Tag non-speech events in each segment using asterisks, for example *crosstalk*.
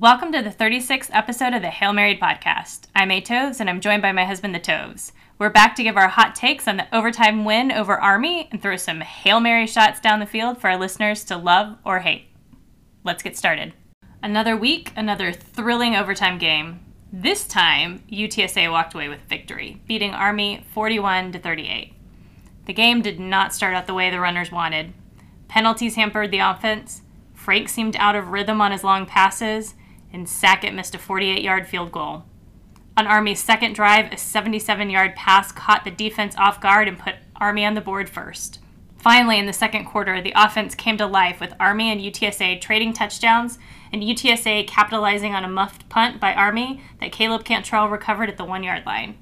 Welcome to the 36th episode of the Hail Married podcast. I'm A Toves and I'm joined by my husband, the Toves. We're back to give our hot takes on the overtime win over Army and throw some Hail Mary shots down the field for our listeners to love or hate. Let's get started. Another week, another thrilling overtime game. This time, UTSA walked away with victory, beating Army 41 to 38. The game did not start out the way the runners wanted. Penalties hampered the offense. Frank seemed out of rhythm on his long passes, and Sackett missed a 48 yard field goal. On Army's second drive, a 77 yard pass caught the defense off guard and put Army on the board first. Finally, in the second quarter, the offense came to life with Army and UTSA trading touchdowns and UTSA capitalizing on a muffed punt by Army that Caleb Cantrell recovered at the one yard line.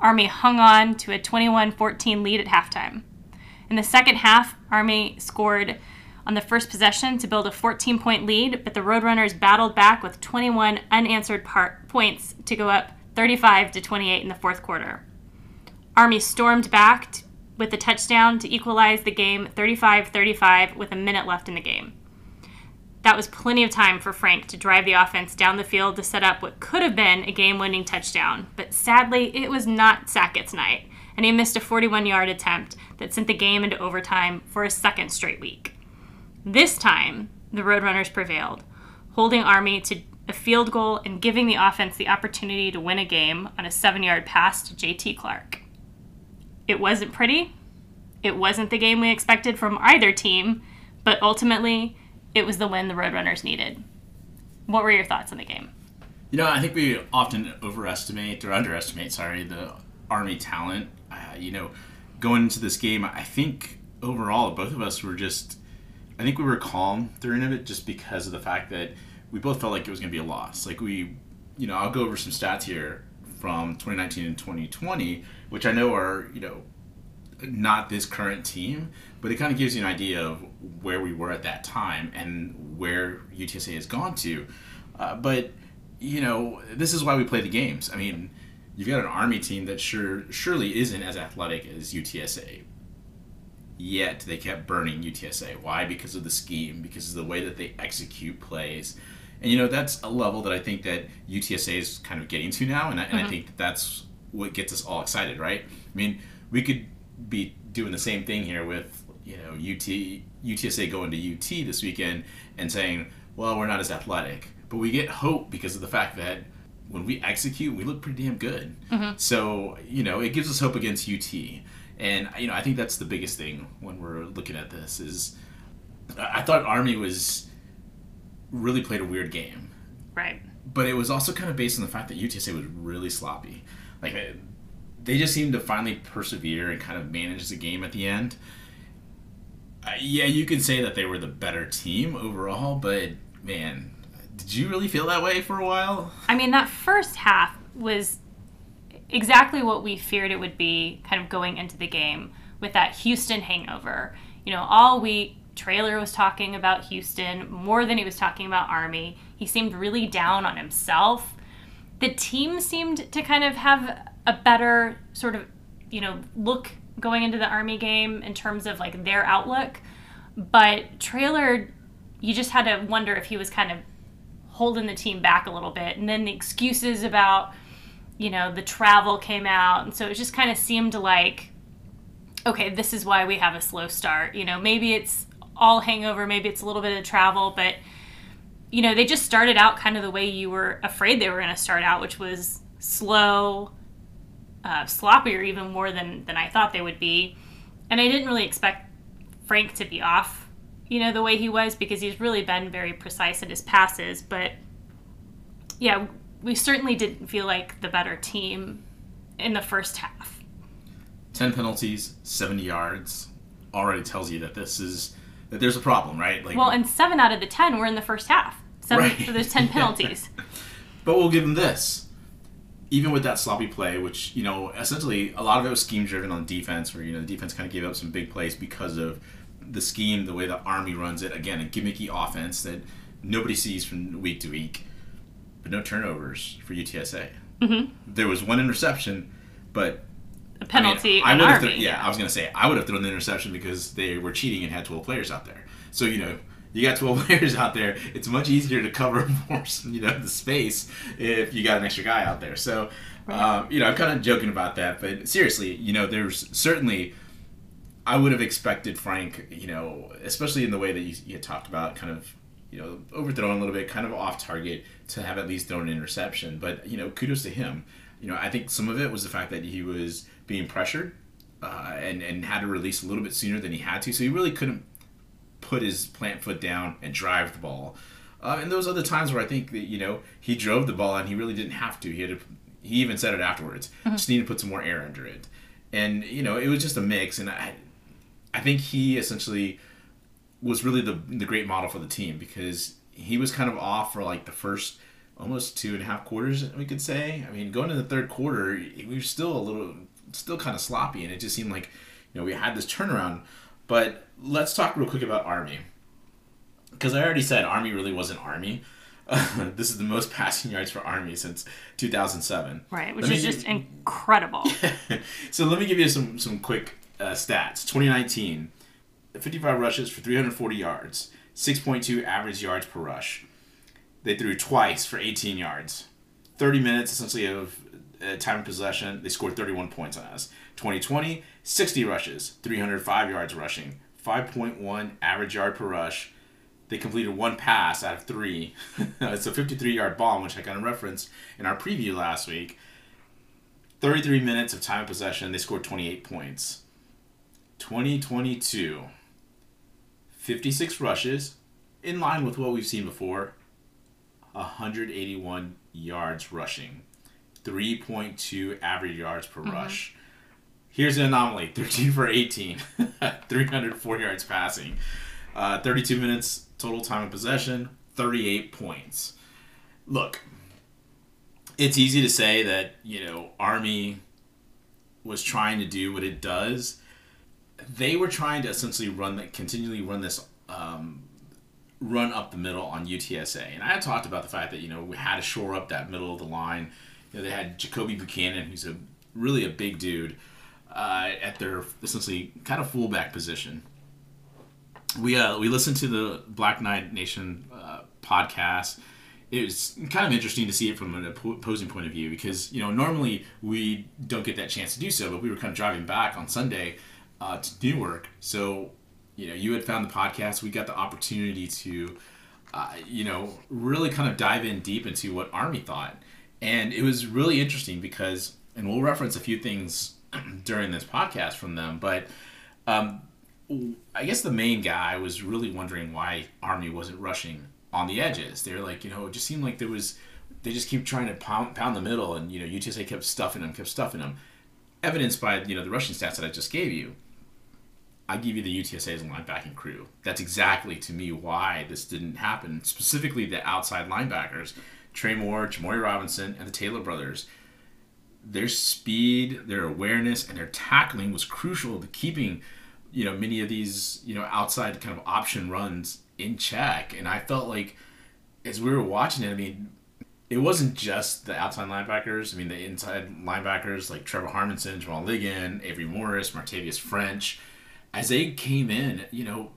Army hung on to a 21 14 lead at halftime. In the second half, Army scored on the first possession to build a 14 point lead, but the Roadrunners battled back with 21 unanswered part points to go up 35 to 28 in the fourth quarter. Army stormed back t- with a touchdown to equalize the game 35 35 with a minute left in the game. That was plenty of time for Frank to drive the offense down the field to set up what could have been a game winning touchdown, but sadly, it was not Sackett's night, and he missed a 41 yard attempt that sent the game into overtime for a second straight week. This time, the Roadrunners prevailed, holding Army to a field goal and giving the offense the opportunity to win a game on a seven yard pass to JT Clark. It wasn't pretty. It wasn't the game we expected from either team, but ultimately, it was the win the Roadrunners needed. What were your thoughts on the game? You know, I think we often overestimate or underestimate, sorry, the Army talent. Uh, you know, going into this game, I think overall, both of us were just, I think we were calm during it just because of the fact that we both felt like it was going to be a loss. Like we, you know, I'll go over some stats here from 2019 and 2020, which I know are, you know, not this current team, but it kind of gives you an idea of where we were at that time and where UTSA has gone to. Uh, but you know, this is why we play the games. I mean, you've got an Army team that sure surely isn't as athletic as UTSA. Yet they kept burning UTSA. Why? Because of the scheme, because of the way that they execute plays. And you know, that's a level that I think that UTSA is kind of getting to now, and I, and Mm-hmm. I think that that's what gets us all excited, right? I mean, we could be doing the same thing here with you know UT UTSA going to UT this weekend and saying, well, we're not as athletic, but we get hope because of the fact that when we execute, we look pretty damn good. So you know, it gives us hope against UT, and you know, I think that's the biggest thing when we're looking at this is I thought Army was really played a weird game Right. but it was also kind of based on the fact that UTSA was really sloppy. Like they just seemed to finally persevere and kind of manage the game at the end. Uh, yeah, you could say that they were the better team overall, but man, did you really feel that way for a while? I mean, that first half was exactly what we feared it would be kind of going into the game with that Houston hangover. You know, all week, Traylor was talking about Houston more than he was talking about Army. He seemed really down on himself. The team seemed to kind of have a better sort of, you know, look going into the Army game in terms of like their outlook. But Traylor, you just had to wonder if he was kind of holding the team back a little bit. And then the excuses about, you know, the travel came out. And so it just kind of seemed like, okay, this is why we have a slow start. You know, maybe it's all hangover, maybe it's a little bit of travel, but, you know, they just started out kind of the way you were afraid they were going to start out, which was slow, uh, sloppier even more than, than I thought they would be. And I didn't really expect Frank to be off, you know, the way he was because he's really been very precise in his passes. But yeah, we certainly didn't feel like the better team in the first half. 10 penalties, 70 yards already tells you that this is that there's a problem, right? Like Well, and seven out of the ten were in the first half. Seven Right. for those ten *laughs* penalties. But we'll give them this. Even with that sloppy play, which, you know, essentially a lot of it was scheme driven on defense, where, you know, the defense kind of gave up some big plays because of the scheme, the way the Army runs it. Again, a gimmicky offense that nobody sees from week to week. But no turnovers for UTSA. Mhm. There was one interception, but A penalty I, mean, I would have Army. thrown- yeah, I was gonna say I would have thrown the interception because they were cheating and had twelve players out there. So you know, you got 12 *laughs* players out there. It's much easier to cover *laughs* more, you know, the space if you got an extra guy out there. So, um, you know, I'm kind of joking about that, but seriously, you know, there's certainly. I would have expected Frank, you know, especially in the way that you, you talked about, kind of, you know, overthrown a little bit, kind of off target, to have at least thrown an interception. But you know, kudos to him. You know, I think some of it was the fact that he was being pressured uh, and and had to release a little bit sooner than he had to, so he really couldn't put his plant foot down and drive the ball. Uh, and those other times where I think that you know he drove the ball and he really didn't have to. He had to, he even said it afterwards. Mm-hmm. Just needed to put some more air under it, and you know it was just a mix. And I, I think he essentially was really the the great model for the team because he was kind of off for like the first almost two and a half quarters we could say. I mean, going to the third quarter, we were still a little still kind of sloppy, and it just seemed like you know we had this turnaround. But let's talk real quick about Army, because I already said Army really wasn't Army. Uh, *laughs* this is the most passing yards for Army since 2007. Right, which is just give, incredible. *laughs* so let me give you some some quick uh, stats. 2019, 55 rushes for 340 yards, 6.2 average yards per rush. They threw twice for 18 yards. 30 minutes essentially of uh, time of possession, they scored 31 points on us. 2020, 60 rushes, 305 yards rushing, 5.1 average yard per rush. They completed one pass out of three. *laughs* it's a 53 yard bomb, which I kind of referenced in our preview last week. 33 minutes of time of possession, they scored 28 points. 2022, 56 rushes, in line with what we've seen before, 181 yards rushing. 3.2 average yards per mm-hmm. rush. Here's an anomaly 13 for 18, *laughs* 304 yards passing, uh, 32 minutes total time of possession, 38 points. Look, it's easy to say that, you know, Army was trying to do what it does. They were trying to essentially run that, continually run this um, run up the middle on UTSA. And I had talked about the fact that, you know, we had to shore up that middle of the line know, they had Jakobi Buchanan, who's a really a big dude, uh, at their essentially kind of fullback position. We uh, we listened to the Black Knight Nation uh, podcast. It was kind of interesting to see it from an opposing point of view because you know normally we don't get that chance to do so, but we were kind of driving back on Sunday uh, to Newark, so you know you had found the podcast. We got the opportunity to. Uh, you know, really kind of dive in deep into what Army thought. And it was really interesting because, and we'll reference a few things *clears throat* during this podcast from them, but um, I guess the main guy was really wondering why Army wasn't rushing on the edges. They were like, you know, it just seemed like there was, they just keep trying to pound, pound the middle, and, you know, UTSA kept stuffing them, kept stuffing them. Evidenced by, you know, the rushing stats that I just gave you. I give you the UTSA's linebacking crew. That's exactly to me why this didn't happen. Specifically, the outside linebackers Trey Moore, Jimmori Robinson, and the Taylor brothers. Their speed, their awareness, and their tackling was crucial to keeping, you know, many of these, you know, outside kind of option runs in check. And I felt like as we were watching it, I mean, it wasn't just the outside linebackers. I mean, the inside linebackers like Trevor Harmanson, Jamal Liggin, Avery Morris, Martavius French, as they came in, you know,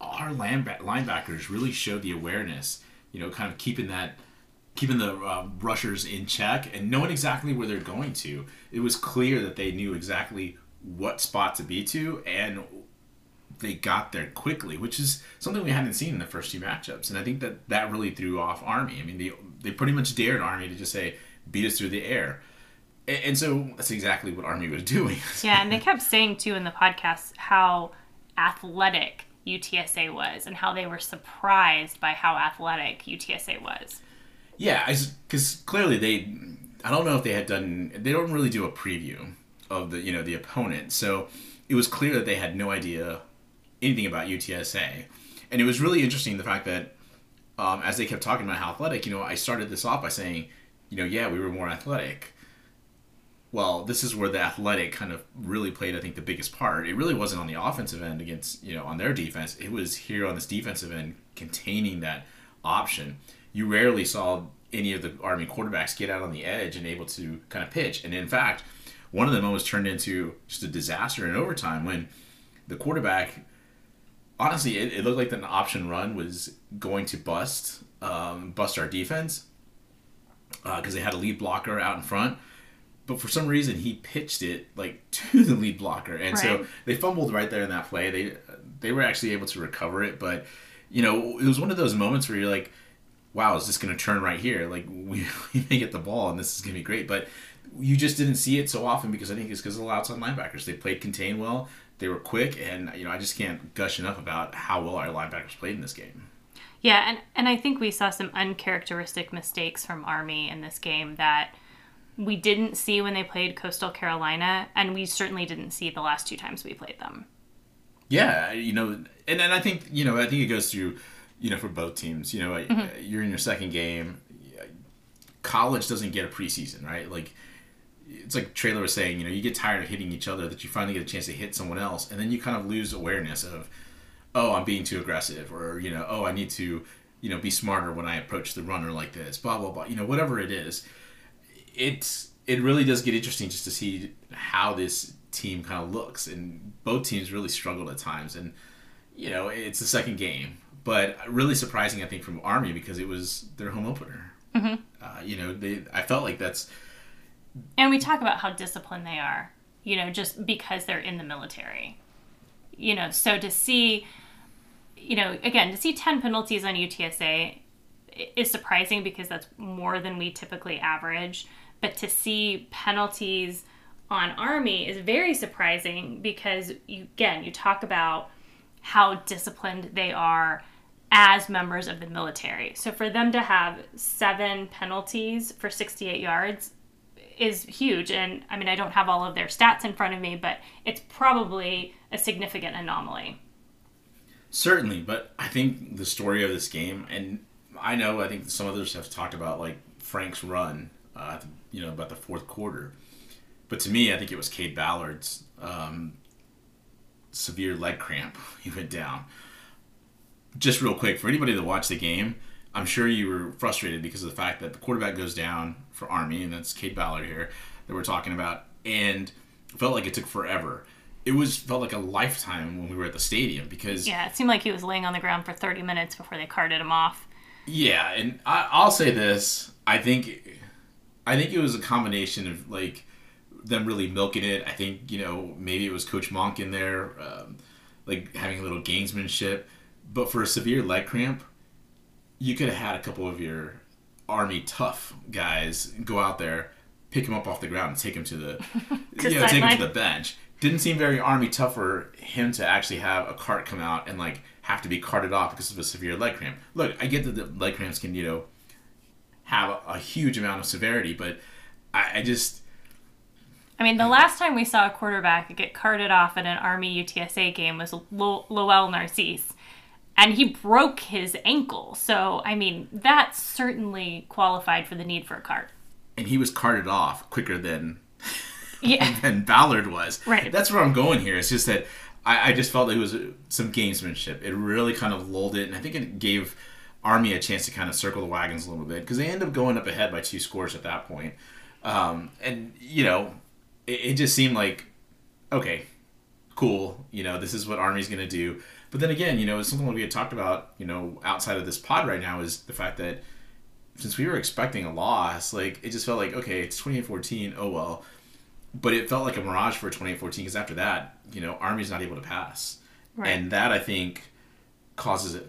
our linebackers really showed the awareness you know, kind of keeping that keeping the uh, rushers in check and knowing exactly where they're going to. It was clear that they knew exactly what spot to be to, and they got there quickly, which is something we hadn't seen in the first two matchups. And I think that that really threw off Army. I mean, they they pretty much dared Army to just say beat us through the air. And so that's exactly what Army was *laughs* doing. yeah, and they kept saying too in the podcast how athletic UTSA was and how they were surprised by how athletic UTSA was. Yeah, because clearly they, I don't know if they had done, they don't really do a preview of the, you know, the opponent. So it was clear that they had no idea anything about UTSA. And it was really interesting the fact that um, as they kept talking about how athletic, you know, I started this off by saying, you know, yeah, we were more athletic well, this is where the athletic kind of really played, I think, the biggest part. It really wasn't on the offensive end against, you know, on their defense. It was here on this defensive end containing that option. You rarely saw any of the Army quarterbacks get out on the edge and able to kind of pitch. And in fact, one of them almost turned into just a disaster in overtime when the quarterback honestly, it, it looked like an option run was going to bust, um, bust our defense because uh, they had a lead blocker out in front. But for some reason, he pitched it like *laughs* to the lead blocker, and right. so they fumbled right there in that play. They they were actually able to recover it, but you know, it was one of those moments where you're like, "Wow, is this going to turn right here? Like *laughs* we, we may get the ball, and this is going to be great." But you just didn't see it so often because I think it's because of the outside linebackers. They played contain well. They were quick, and you know I just can't gush enough about how well our linebackers played in this game. Yeah, and and I think we saw some uncharacteristic mistakes from Army in this game that we didn't see when they played Coastal Carolina, and we certainly didn't see the last two times we played them. Yeah, you know, and, and I think you know I think it goes through, you know, for both teams. You know, mm-hmm. you're in your second game. College doesn't get a preseason, right? Like it's like Traylor was saying, you know, you get tired of hitting each other that you finally get a chance to hit someone else, and then you kind of lose awareness of, oh, I'm being too aggressive, or you know, oh, I need to, you know, be smarter when I approach the runner like this, blah blah blah. You know, whatever it is, it's it really does get interesting just to see how this team kind of looks, and both teams really struggled at times, and you know, it's the second game, but really surprising, I think, from Army because it was their home opener. Mm-hmm. Uh, you know, they I felt like that's and we talk about how disciplined they are, you know, just because they're in the military. You know, so to see, you know, again, to see 10 penalties on UTSA is surprising because that's more than we typically average. But to see penalties on Army is very surprising because, you, again, you talk about how disciplined they are as members of the military. So for them to have seven penalties for 68 yards is huge. And I mean, I don't have all of their stats in front of me, but it's probably a significant anomaly. Certainly, but I think the story of this game, and I know I think some others have talked about like Frank's run, uh, you know, about the fourth quarter. But to me, I think it was Cade Ballard's um, severe leg cramp. *laughs* He went down. Just real quick, for anybody that watched the game, I'm sure you were frustrated because of the fact that the quarterback goes down for Army, and that's Cade Ballard here that we're talking about, and felt like it took forever. It was felt like a lifetime when we were at the stadium because yeah, it seemed like he was laying on the ground for 30 minutes before they carted him off. Yeah, and I, I'll say this: I think, I think it was a combination of like them really milking it. I think you know maybe it was Coach Monk in there, um, like having a little gamesmanship. But for a severe leg cramp, you could have had a couple of your army tough guys go out there, pick him up off the ground, and take him to the *laughs* you know take him to the bench. Didn't seem very army tough for him to actually have a cart come out and like have to be carted off because of a severe leg cramp. Look, I get that the leg cramps can you know have a, huge amount of severity, but I, I just. I mean, the last time we saw a quarterback get carted off at an Army UTSA game was Lo- Lowell Narcisse and he broke his ankle. So, I mean, that certainly qualified for the need for a cart. And he was carted off quicker than yeah. *laughs* than Ballard was. Right. That's where I'm going here. It's just that I, I just felt it was some gamesmanship. It really kind of lulled it, and I think it gave Army a chance to kind of circle the wagons a little bit because they end up going up ahead by two scores at that point. Um, and you know, it, it just seemed like okay, cool. You know, this is what Army's going to do but then again, you know, something like we had talked about, you know, outside of this pod right now is the fact that since we were expecting a loss, like it just felt like okay, it's 2014. Oh well, but it felt like a mirage for 2014 because after that, you know, Army's not able to pass, right. and that I think causes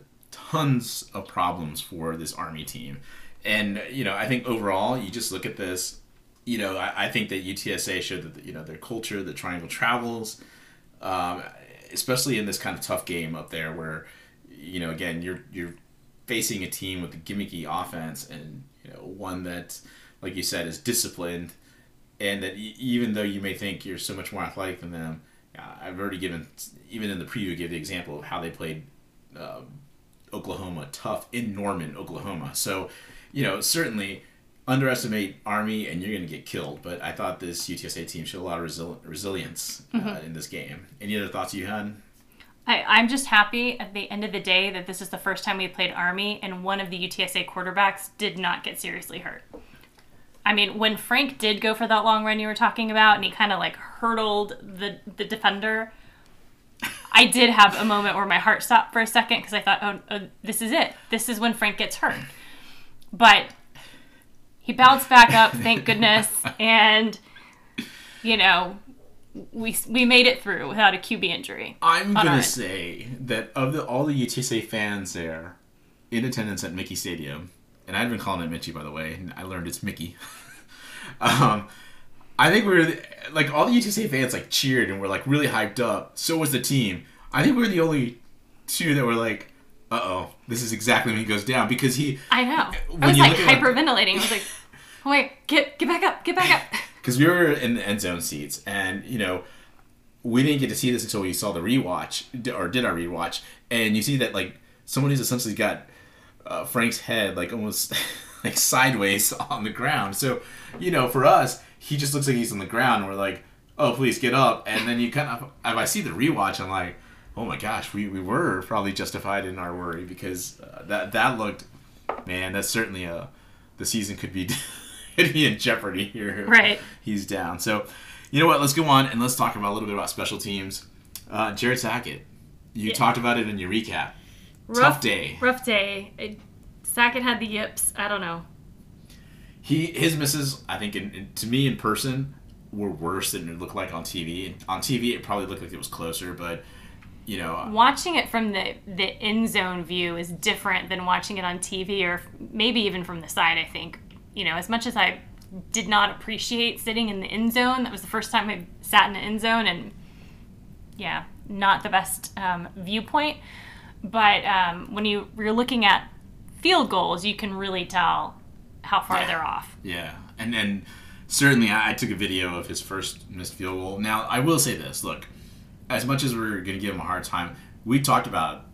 tons of problems for this Army team. And you know, I think overall, you just look at this. You know, I, I think that UTSA showed that you know their culture, the triangle travels. Um, especially in this kind of tough game up there where you know again you're you're facing a team with a gimmicky offense and you know one that like you said is disciplined and that even though you may think you're so much more athletic than them uh, I've already given even in the preview gave the example of how they played uh, Oklahoma tough in Norman Oklahoma so you know certainly underestimate Army and you're going to get killed. But I thought this UTSA team showed a lot of resil- resilience uh, mm-hmm. in this game. Any other thoughts you had? I, I'm just happy at the end of the day that this is the first time we played Army and one of the UTSA quarterbacks did not get seriously hurt. I mean, when Frank did go for that long run you were talking about and he kind of like hurdled the, the defender, I did have a moment where my heart stopped for a second because I thought, oh, oh, this is it. This is when Frank gets hurt. But he bounced back up, thank goodness, *laughs* and you know, we we made it through without a QB injury. I'm gonna say that of the all the UTSA fans there in attendance at Michie Stadium, and I've been calling it Mitchie by the way, and I learned it's Mickey. *laughs* um, I think we were like all the UTSA fans like cheered and were like really hyped up. So was the team. I think we were the only two that were like, "Uh oh, this is exactly when he goes down," because he I know. When I was like at, like- hyperventilating. I was like, oh my, get get back up, get back up. *laughs* because we were in the end zone seats, and you know, we didn't get to see this until we saw the rewatch or did our rewatch, and you see that like someone who's essentially got uh, Frank's head like almost *laughs* like sideways *laughs* on the ground. So you know, for us, he just looks like he's on the ground, and we're like, oh, please get up. And then you kind of, if I see the rewatch, I'm like. Oh my gosh, we, we were probably justified in our worry because uh, that that looked, man, that's certainly a, the season could be *laughs* could be in jeopardy here Right. he's down. So, you know what? Let's go on and let's talk about a little bit about special teams. Uh, Jared Sackett, you Yeah. talked about it in your recap. Rough Tough day. Rough day. It, Sackett had the yips. I don't know. He his misses, I think, in, in- to me in person, were worse than it looked like on TV. On TV, it probably looked like it was closer, but you know, Watching it from the the end zone view is different than watching it on TV or maybe even from the side. I think you know as much as I did not appreciate sitting in the end zone. That was the first time I sat in the end zone, and yeah, not the best um, viewpoint. But um, when you you're looking at field goals, you can really tell how far Yeah. they're off. Yeah, and then certainly I, I took a video of his first missed field goal. Now I will say this: look, as much as we're going to give him a hard time, we talked about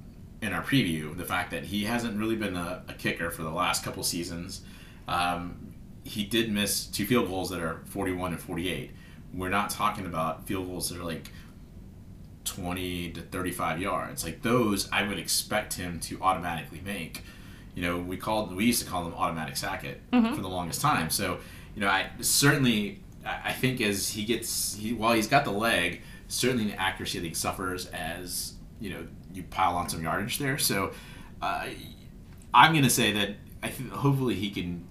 in our preview the fact that he hasn't really been a, a kicker for the last couple seasons. Um, he did miss two field goals that are 41 and 48. We're not talking about field goals that are like 20 to 35 yards. Like those, I would expect him to automatically make. You know, we called we used to call them automatic Sackett for the longest time. So, you know, I certainly I think as he gets he, while he's got the leg, certainly the accuracy I think suffers as you know you pile on some yardage there. So, uh, I'm gonna say that I think hopefully he can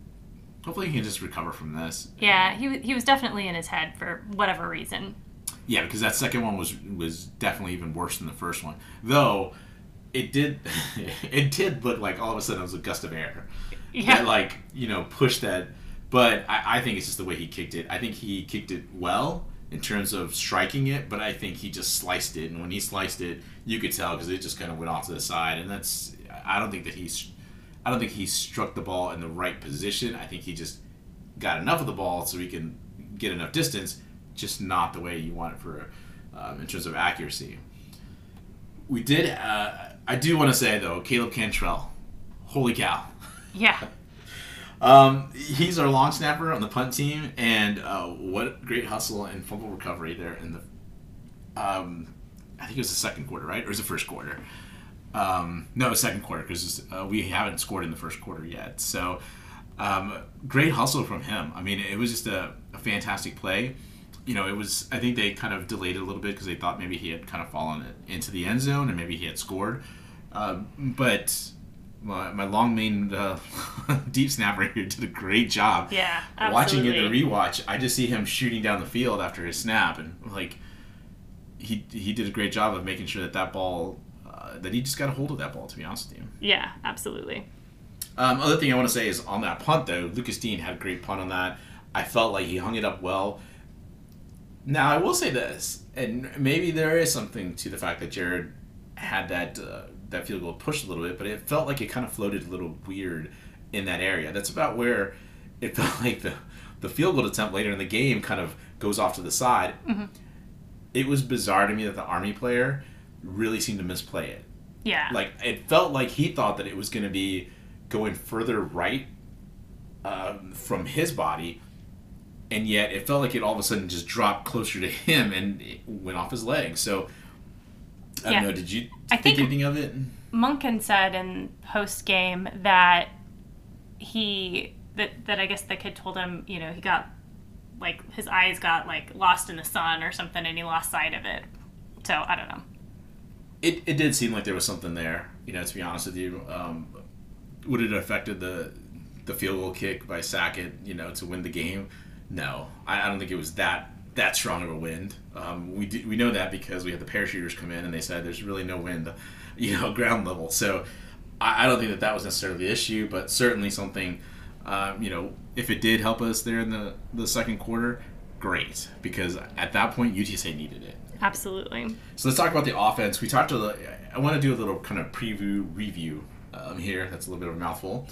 hopefully he can just recover from this. Yeah, he, he was definitely in his head for whatever reason. Yeah, because that second one was was definitely even worse than the first one. Though it did *laughs* it did look like all of a sudden it was a gust of air Yeah. that like you know pushed that. But I, I think it's just the way he kicked it. I think he kicked it well in terms of striking it, but I think he just sliced it. And when he sliced it, you could tell because it just kind of went off to the side. And that's I don't think that he's I don't think he struck the ball in the right position. I think he just got enough of the ball so he can get enough distance, just not the way you want it for um, in terms of accuracy. We did. Uh, I do want to say though, Caleb Cantrell, holy cow! Yeah. *laughs* Um, he's our long snapper on the punt team, and uh, what great hustle and fumble recovery there in the. Um, I think it was the second quarter, right, or was it first quarter? Um, no, second quarter because uh, we haven't scored in the first quarter yet. So, um, great hustle from him. I mean, it was just a, a fantastic play. You know, it was. I think they kind of delayed it a little bit because they thought maybe he had kind of fallen into the end zone and maybe he had scored. Um, but my, my long maned uh, *laughs* deep snapper here did a great job. Yeah, absolutely. Watching it absolutely. the rewatch, I just see him shooting down the field after his snap, and like he he did a great job of making sure that that ball uh, that he just got a hold of that ball. To be honest with you. Yeah, absolutely. Um, other thing I want to say is on that punt though, Lucas Dean had a great punt on that. I felt like he hung it up well. Now I will say this, and maybe there is something to the fact that Jared had that uh, that field goal pushed a little bit, but it felt like it kind of floated a little weird in that area. That's about where it *laughs* felt like the the field goal attempt later in the game kind of goes off to the side. It was bizarre to me that the Army player really seemed to misplay it Yeah. like it felt like he thought that it was going to be going further right um, from his body and yet it felt like it all of a sudden just dropped closer to him and went off his leg so i Yeah. don't know did you I think, think- anything of it Monken said in post game that he that that I guess the kid told him, you know, he got like his eyes got like lost in the sun or something and he lost sight of it. So I don't know. it, it did seem like there was something there. You know, to be honest with you, um, would it have affected the the field goal kick by Sackett? You know, to win the game? No, I, I don't think it was that that strong of a wind. Um, we do, we know that because we had the parachuters come in and they said there's really no wind, *laughs* you know, ground level. So I, I don't think that that was necessarily the issue, but certainly something. Um, you know, if it did help us there in the the second quarter, great because at that point UTSA needed it. Absolutely. So let's talk about the offense. We talked to the. I want to do a little kind of preview review um, here. That's a little bit of a mouthful.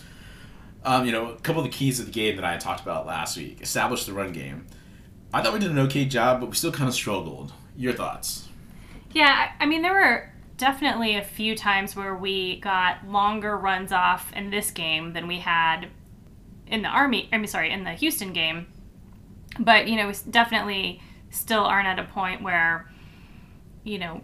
Um, you know, a couple of the keys of the game that I talked about last week. Establish the run game. I thought we did an okay job, but we still kind of struggled. Your thoughts? Yeah, I mean, there were definitely a few times where we got longer runs off in this game than we had in the Army. I mean, sorry, in the Houston game. But you know, we definitely still aren't at a point where you know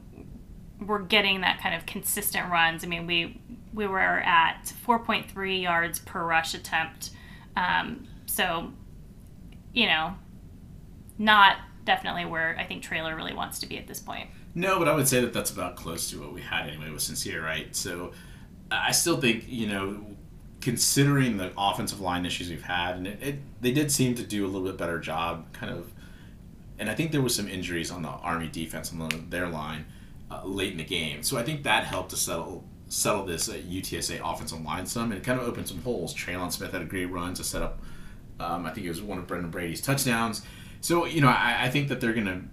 we're getting that kind of consistent runs. I mean, we we were at 4.3 yards per rush attempt. Um, so, you know, not definitely where I think Traylor really wants to be at this point. No, but I would say that that's about close to what we had anyway with Sincere, right? So I still think, you know, considering the offensive line issues we've had, and it, it, they did seem to do a little bit better job, kind of. And I think there was some injuries on the Army defense on the, their line uh, late in the game, so I think that helped to settle settle this uh, UTSA offensive line some, and it kind of opened some holes. Trelon Smith had a great run to set up. Um, I think it was one of Brenden Brady's touchdowns. So you know, I, I think that they're gonna.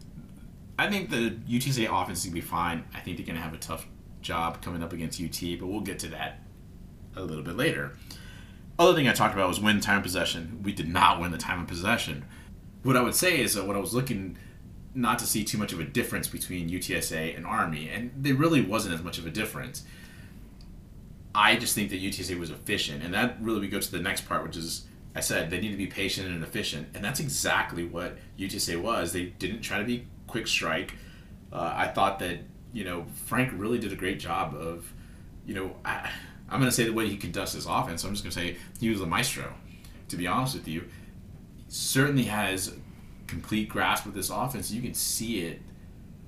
I think the UTSA offense is gonna be fine. I think they're gonna have a tough job coming up against UT, but we'll get to that a little bit later. Other thing I talked about was win time possession. We did not win the time of possession. What I would say is that what I was looking not to see too much of a difference between UTSA and Army, and there really wasn't as much of a difference. I just think that UTSA was efficient, and that really we go to the next part, which is I said they need to be patient and efficient, and that's exactly what UTSA was. They didn't try to be quick strike. Uh, I thought that you know Frank really did a great job of, you know, I, I'm going to say the way he conducts his offense. I'm just going to say he was a maestro. To be honest with you, certainly has complete grasp of this offense. You can see it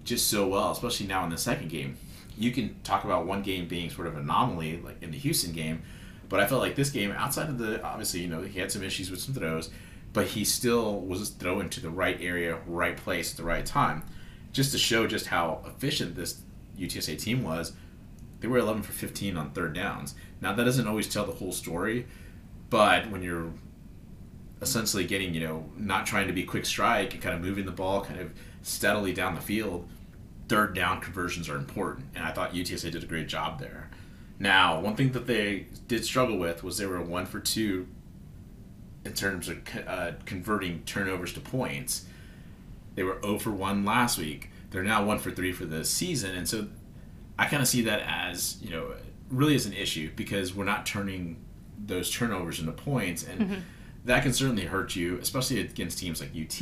just so well, especially now in the second game you can talk about one game being sort of an anomaly, like in the Houston game, but I felt like this game, outside of the obviously, you know, he had some issues with some throws, but he still was throwing to the right area, right place at the right time, just to show just how efficient this UTSA team was. They were 11 for 15 on third downs. Now that doesn't always tell the whole story, but when you're essentially getting, you know, not trying to be quick strike and kind of moving the ball kind of steadily down the field third down conversions are important, and I thought UTSA did a great job there. Now, one thing that they did struggle with was they were one for two in terms of uh, converting turnovers to points. They were 0 for 1 last week. They're now 1 for 3 for the season, and so I kind of see that as, you know, really as an issue because we're not turning those turnovers into points, and mm-hmm. that can certainly hurt you, especially against teams like UT,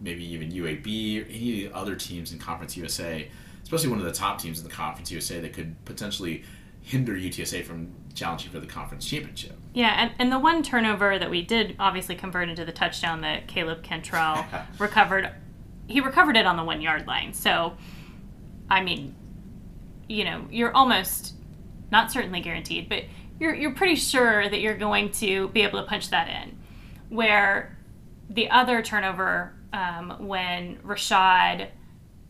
maybe even UAB or any other teams in Conference USA, especially one of the top teams in the Conference USA that could potentially hinder UTSA from challenging for the conference championship. Yeah, and, and the one turnover that we did obviously convert into the touchdown that Caleb Cantrell *laughs* recovered, he recovered it on the one yard line. So, I mean, you know, you're almost not certainly guaranteed, but you're you're pretty sure that you're going to be able to punch that in. Where the other turnover um, when Rashad,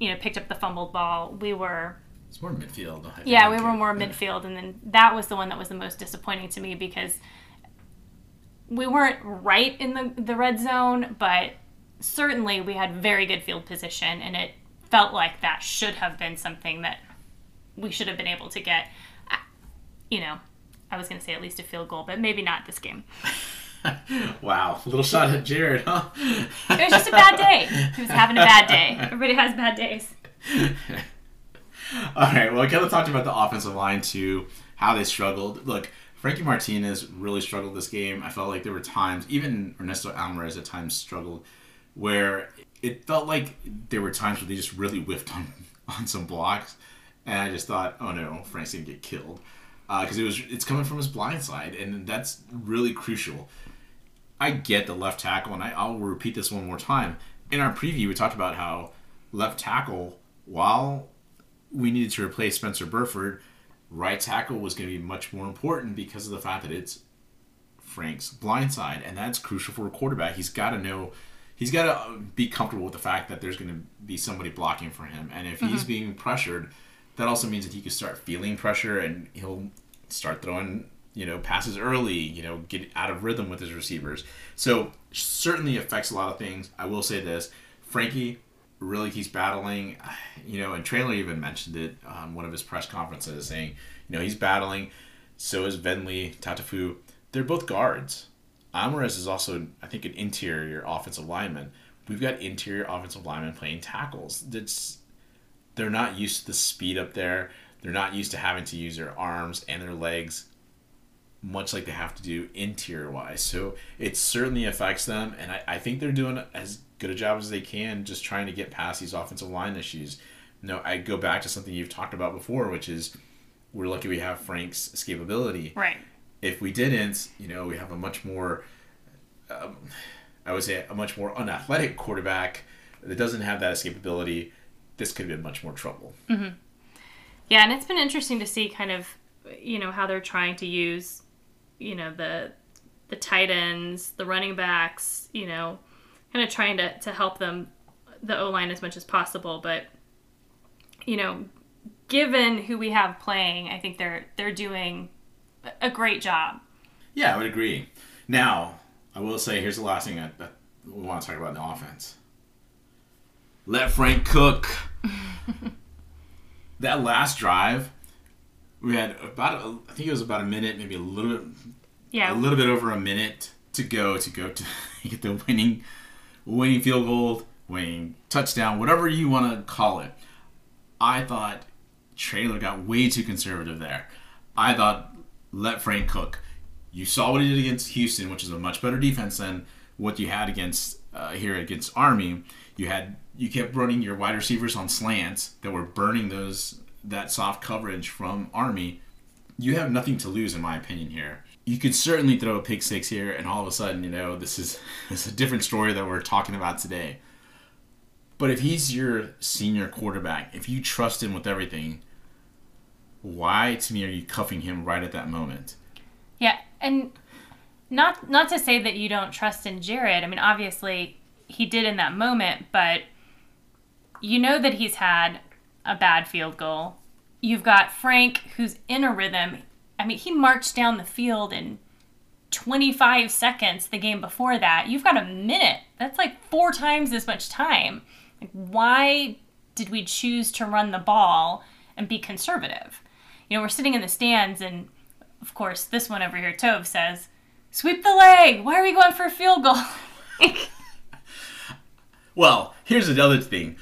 you know, picked up the fumbled ball, we were. It's more midfield. yeah, we were more midfield, and then that was the one that was the most disappointing to me because we weren't right in the the red zone, but certainly we had very good field position, and it felt like that should have been something that we should have been able to get. You know, I was going to say at least a field goal, but maybe not this game. *laughs* wow, a little shot at Jared, huh? it was just a bad day. He was having a bad day. *laughs* Everybody has bad days. All right. Well, I kind of talked about the offensive line too, how they struggled. Look, Frankie Martinez really struggled this game. I felt like there were times, even Ernesto Alvarez at times struggled, where it felt like there were times where they just really whiffed on on some blocks, and I just thought, oh no, Frank's gonna get killed because uh, it was it's coming from his blind side, and that's really crucial. I get the left tackle, and I, I'll repeat this one more time. In our preview, we talked about how left tackle, while we needed to replace Spencer Burford, right tackle was going to be much more important because of the fact that it's Frank's blind side, and that's crucial for a quarterback. He's got to know, he's got to be comfortable with the fact that there's going to be somebody blocking for him, and if mm-hmm. he's being pressured, that also means that he can start feeling pressure and he'll start throwing you know passes early you know get out of rhythm with his receivers. So certainly affects a lot of things. I will say this. Frankie really keeps battling *sighs* you know and Traylor even mentioned it on one of his press conferences saying you know he's battling. So is Vendley Tatafu. They're both guards. Alvarez is also I think an interior offensive lineman. We've got interior offensive linemen playing tackles. That's they're not used to the speed up there. They're not used to having to use their arms and their legs much like they have to do interior wise. So it certainly affects them, and I, I think they're doing as good a job as they can just trying to get past these offensive line issues. You know, I go back to something you've talked about before, which is we're lucky we have Frank's escapability. Right. If we didn't, you know, we have a much more, um, I would say, a much more unathletic quarterback that doesn't have that escapability. This could have been much more trouble. Mm-hmm. Yeah, and it's been interesting to see kind of, you know, how they're trying to use you know the the tight ends, the running backs, you know, kind of trying to, to help them the O line as much as possible. But you know, given who we have playing, I think they're they're doing a great job. Yeah, I would agree. Now, I will say here's the last thing I, that we want to talk about in the offense. Let Frank cook. *laughs* that last drive we had about a, I think it was about a minute, maybe a little bit, yeah, a little bit over a minute to go to go to *laughs* get the winning winning field goal, winning touchdown, whatever you want to call it. I thought Traylor got way too conservative there. I thought let Frank cook. You saw what he did against Houston, which is a much better defense than what you had against uh, here against Army. You had you kept running your wide receivers on slants that were burning those that soft coverage from Army, you have nothing to lose, in my opinion. Here, you could certainly throw a pick six here, and all of a sudden, you know, this is *laughs* this is a different story that we're talking about today. But if he's your senior quarterback, if you trust him with everything, why to me are you cuffing him right at that moment? Yeah, and not not to say that you don't trust in Jared. I mean, obviously he did in that moment, but you know that he's had a bad field goal. You've got Frank, who's in a rhythm. I mean, he marched down the field in 25 seconds the game before that. You've got a minute. That's like four times as much time. Like, why did we choose to run the ball and be conservative? You know, we're sitting in the stands, and of course, this one over here, Tove, says, Sweep the leg. Why are we going for a field goal? *laughs* well, here's another thing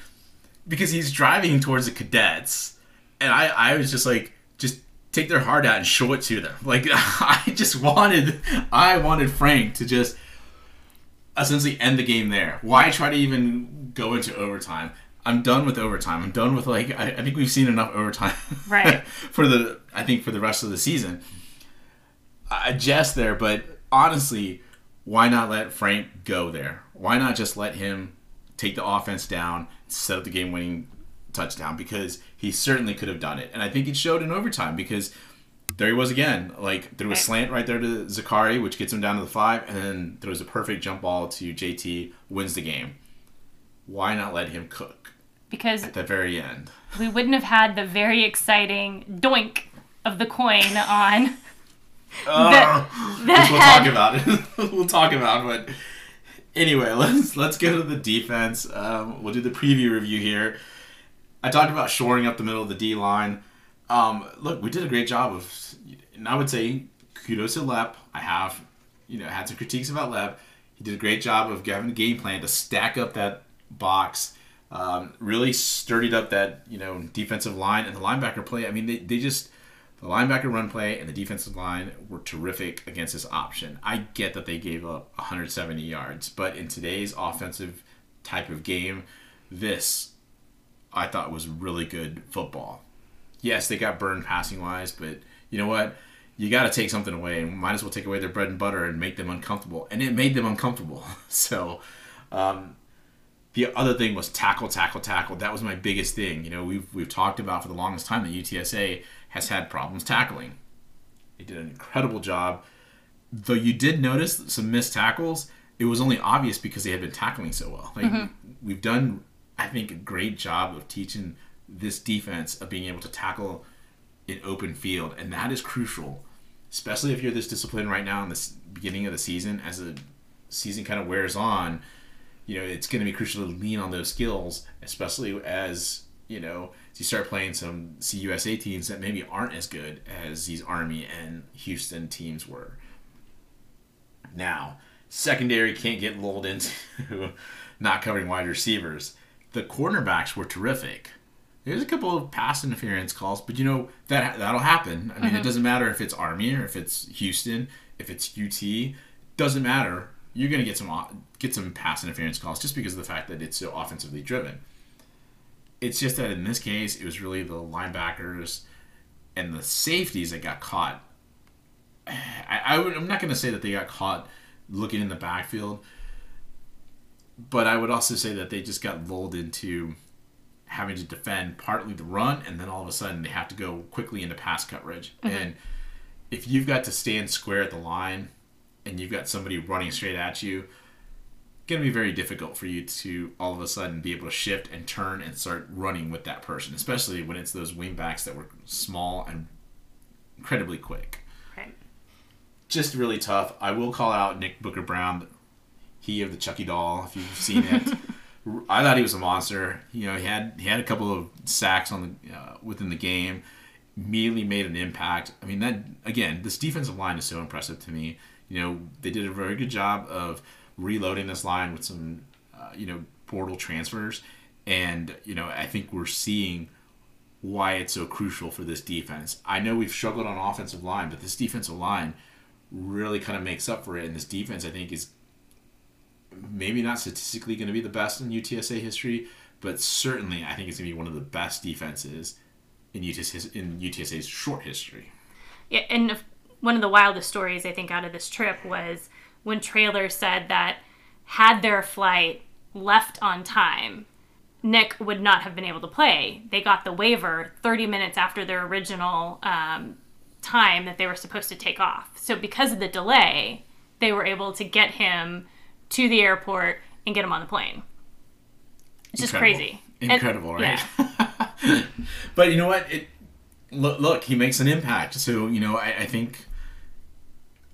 because he's driving towards the cadets, and I I was just like just take their heart out and show it to them. *laughs* Like *laughs* I just wanted I wanted Frank to just essentially end the game there. Why try to even go into overtime? I'm done with overtime. I'm done with like I, I think we've seen enough overtime *laughs* right for the I think for the rest of the season. I jest there, but honestly, why not let Frank go there? Why not just let him take the offense down, set up the game winning touchdown because he certainly could have done it. And I think it showed in overtime because there he was again. Like there was a slant right there to Zakhari, which gets him down to the five, and then there was a perfect jump ball to JT, wins the game. Why not let him cook? Because at the very end, we wouldn't have had the very exciting doink of the coin on. Uh, the, the we'll head. talk about it. *laughs* we'll talk about it anyway, *laughs* let's let's go to the defense. Um, we'll do the preview review here. I talked about shoring up the middle of the D line. Um, look, we did a great job of, and I would say kudos to Loepp. I have, you know, had some critiques about Loepp. He did a great job of having a game plan to stack up that box. Um, really sturdied up that you know defensive line and the linebacker play. I mean, they, they just the linebacker run play and the defensive line were terrific against this option. I get that they gave up 170 yards, but in today's offensive type of game, this I thought was really good football. Yes, they got burned passing wise, but you know what? You got to take something away, and might as well take away their bread and butter and make them uncomfortable. And it made them uncomfortable. *laughs* So, um, the other thing was tackle, tackle, tackle. That was my biggest thing. You know, we've we've talked about for the longest time that UTSA has had problems tackling. They did an incredible job. Though you did notice some missed tackles, it was only obvious because they had been tackling so well. Like mm-hmm. we've done, I think, a great job of teaching this defense of being able to tackle in open field, and that is crucial, especially if you're this disciplined right now in the beginning of the season. As the season kind of wears on, you know it's going to be crucial to lean on those skills, especially as you know as you start playing some CUSA teams that maybe aren't as good as these Army and Houston teams were. Now, secondary can't get lulled into *laughs* not covering wide receivers. The cornerbacks were terrific. There's a couple of pass interference calls, but you know that that'll happen. I mean, mm-hmm. it doesn't matter if it's Army or if it's Houston, if it's UT, doesn't matter. You're gonna get some get some pass interference calls just because of the fact that it's so offensively driven. It's just that in this case, it was really the linebackers and the safeties that got caught. I, I would, I'm not gonna say that they got caught looking in the backfield, but I would also say that they just got lulled into having to defend partly the run, and then all of a sudden they have to go quickly into pass coverage. Mm-hmm. And if you've got to stand square at the line, and you've got somebody running straight at you, going to be very difficult for you to all of a sudden be able to shift and turn and start running with that person, especially when it's those wingbacks that were small and incredibly quick. Right. Just really tough. I will call out Nick Booker Brown, he of the Chucky doll, if you've seen it. *laughs* I thought he was a monster. You know, he had he had a couple of sacks on the uh, within the game. Immediately made an impact. I mean, that again, this defensive line is so impressive to me. You know, they did a very good job of reloading this line with some, uh, you know, portal transfers, and you know, I think we're seeing why it's so crucial for this defense. I know we've struggled on offensive line, but this defensive line really kind of makes up for it. And this defense, I think, is maybe not statistically going to be the best in UTSA history, but certainly I think it's going to be one of the best defenses in in UTSA's short history. Yeah, and one of the wildest stories I think out of this trip was when Traylor said that had their flight left on time, Nick would not have been able to play. They got the waiver 30 minutes after their original um, time that they were supposed to take off. So because of the delay, they were able to get him to the airport and get him on the plane. It's just Incredible. crazy. Incredible, and, right? Yeah. *laughs* but you know what? It look, look, he makes an impact. So you know, I, I think.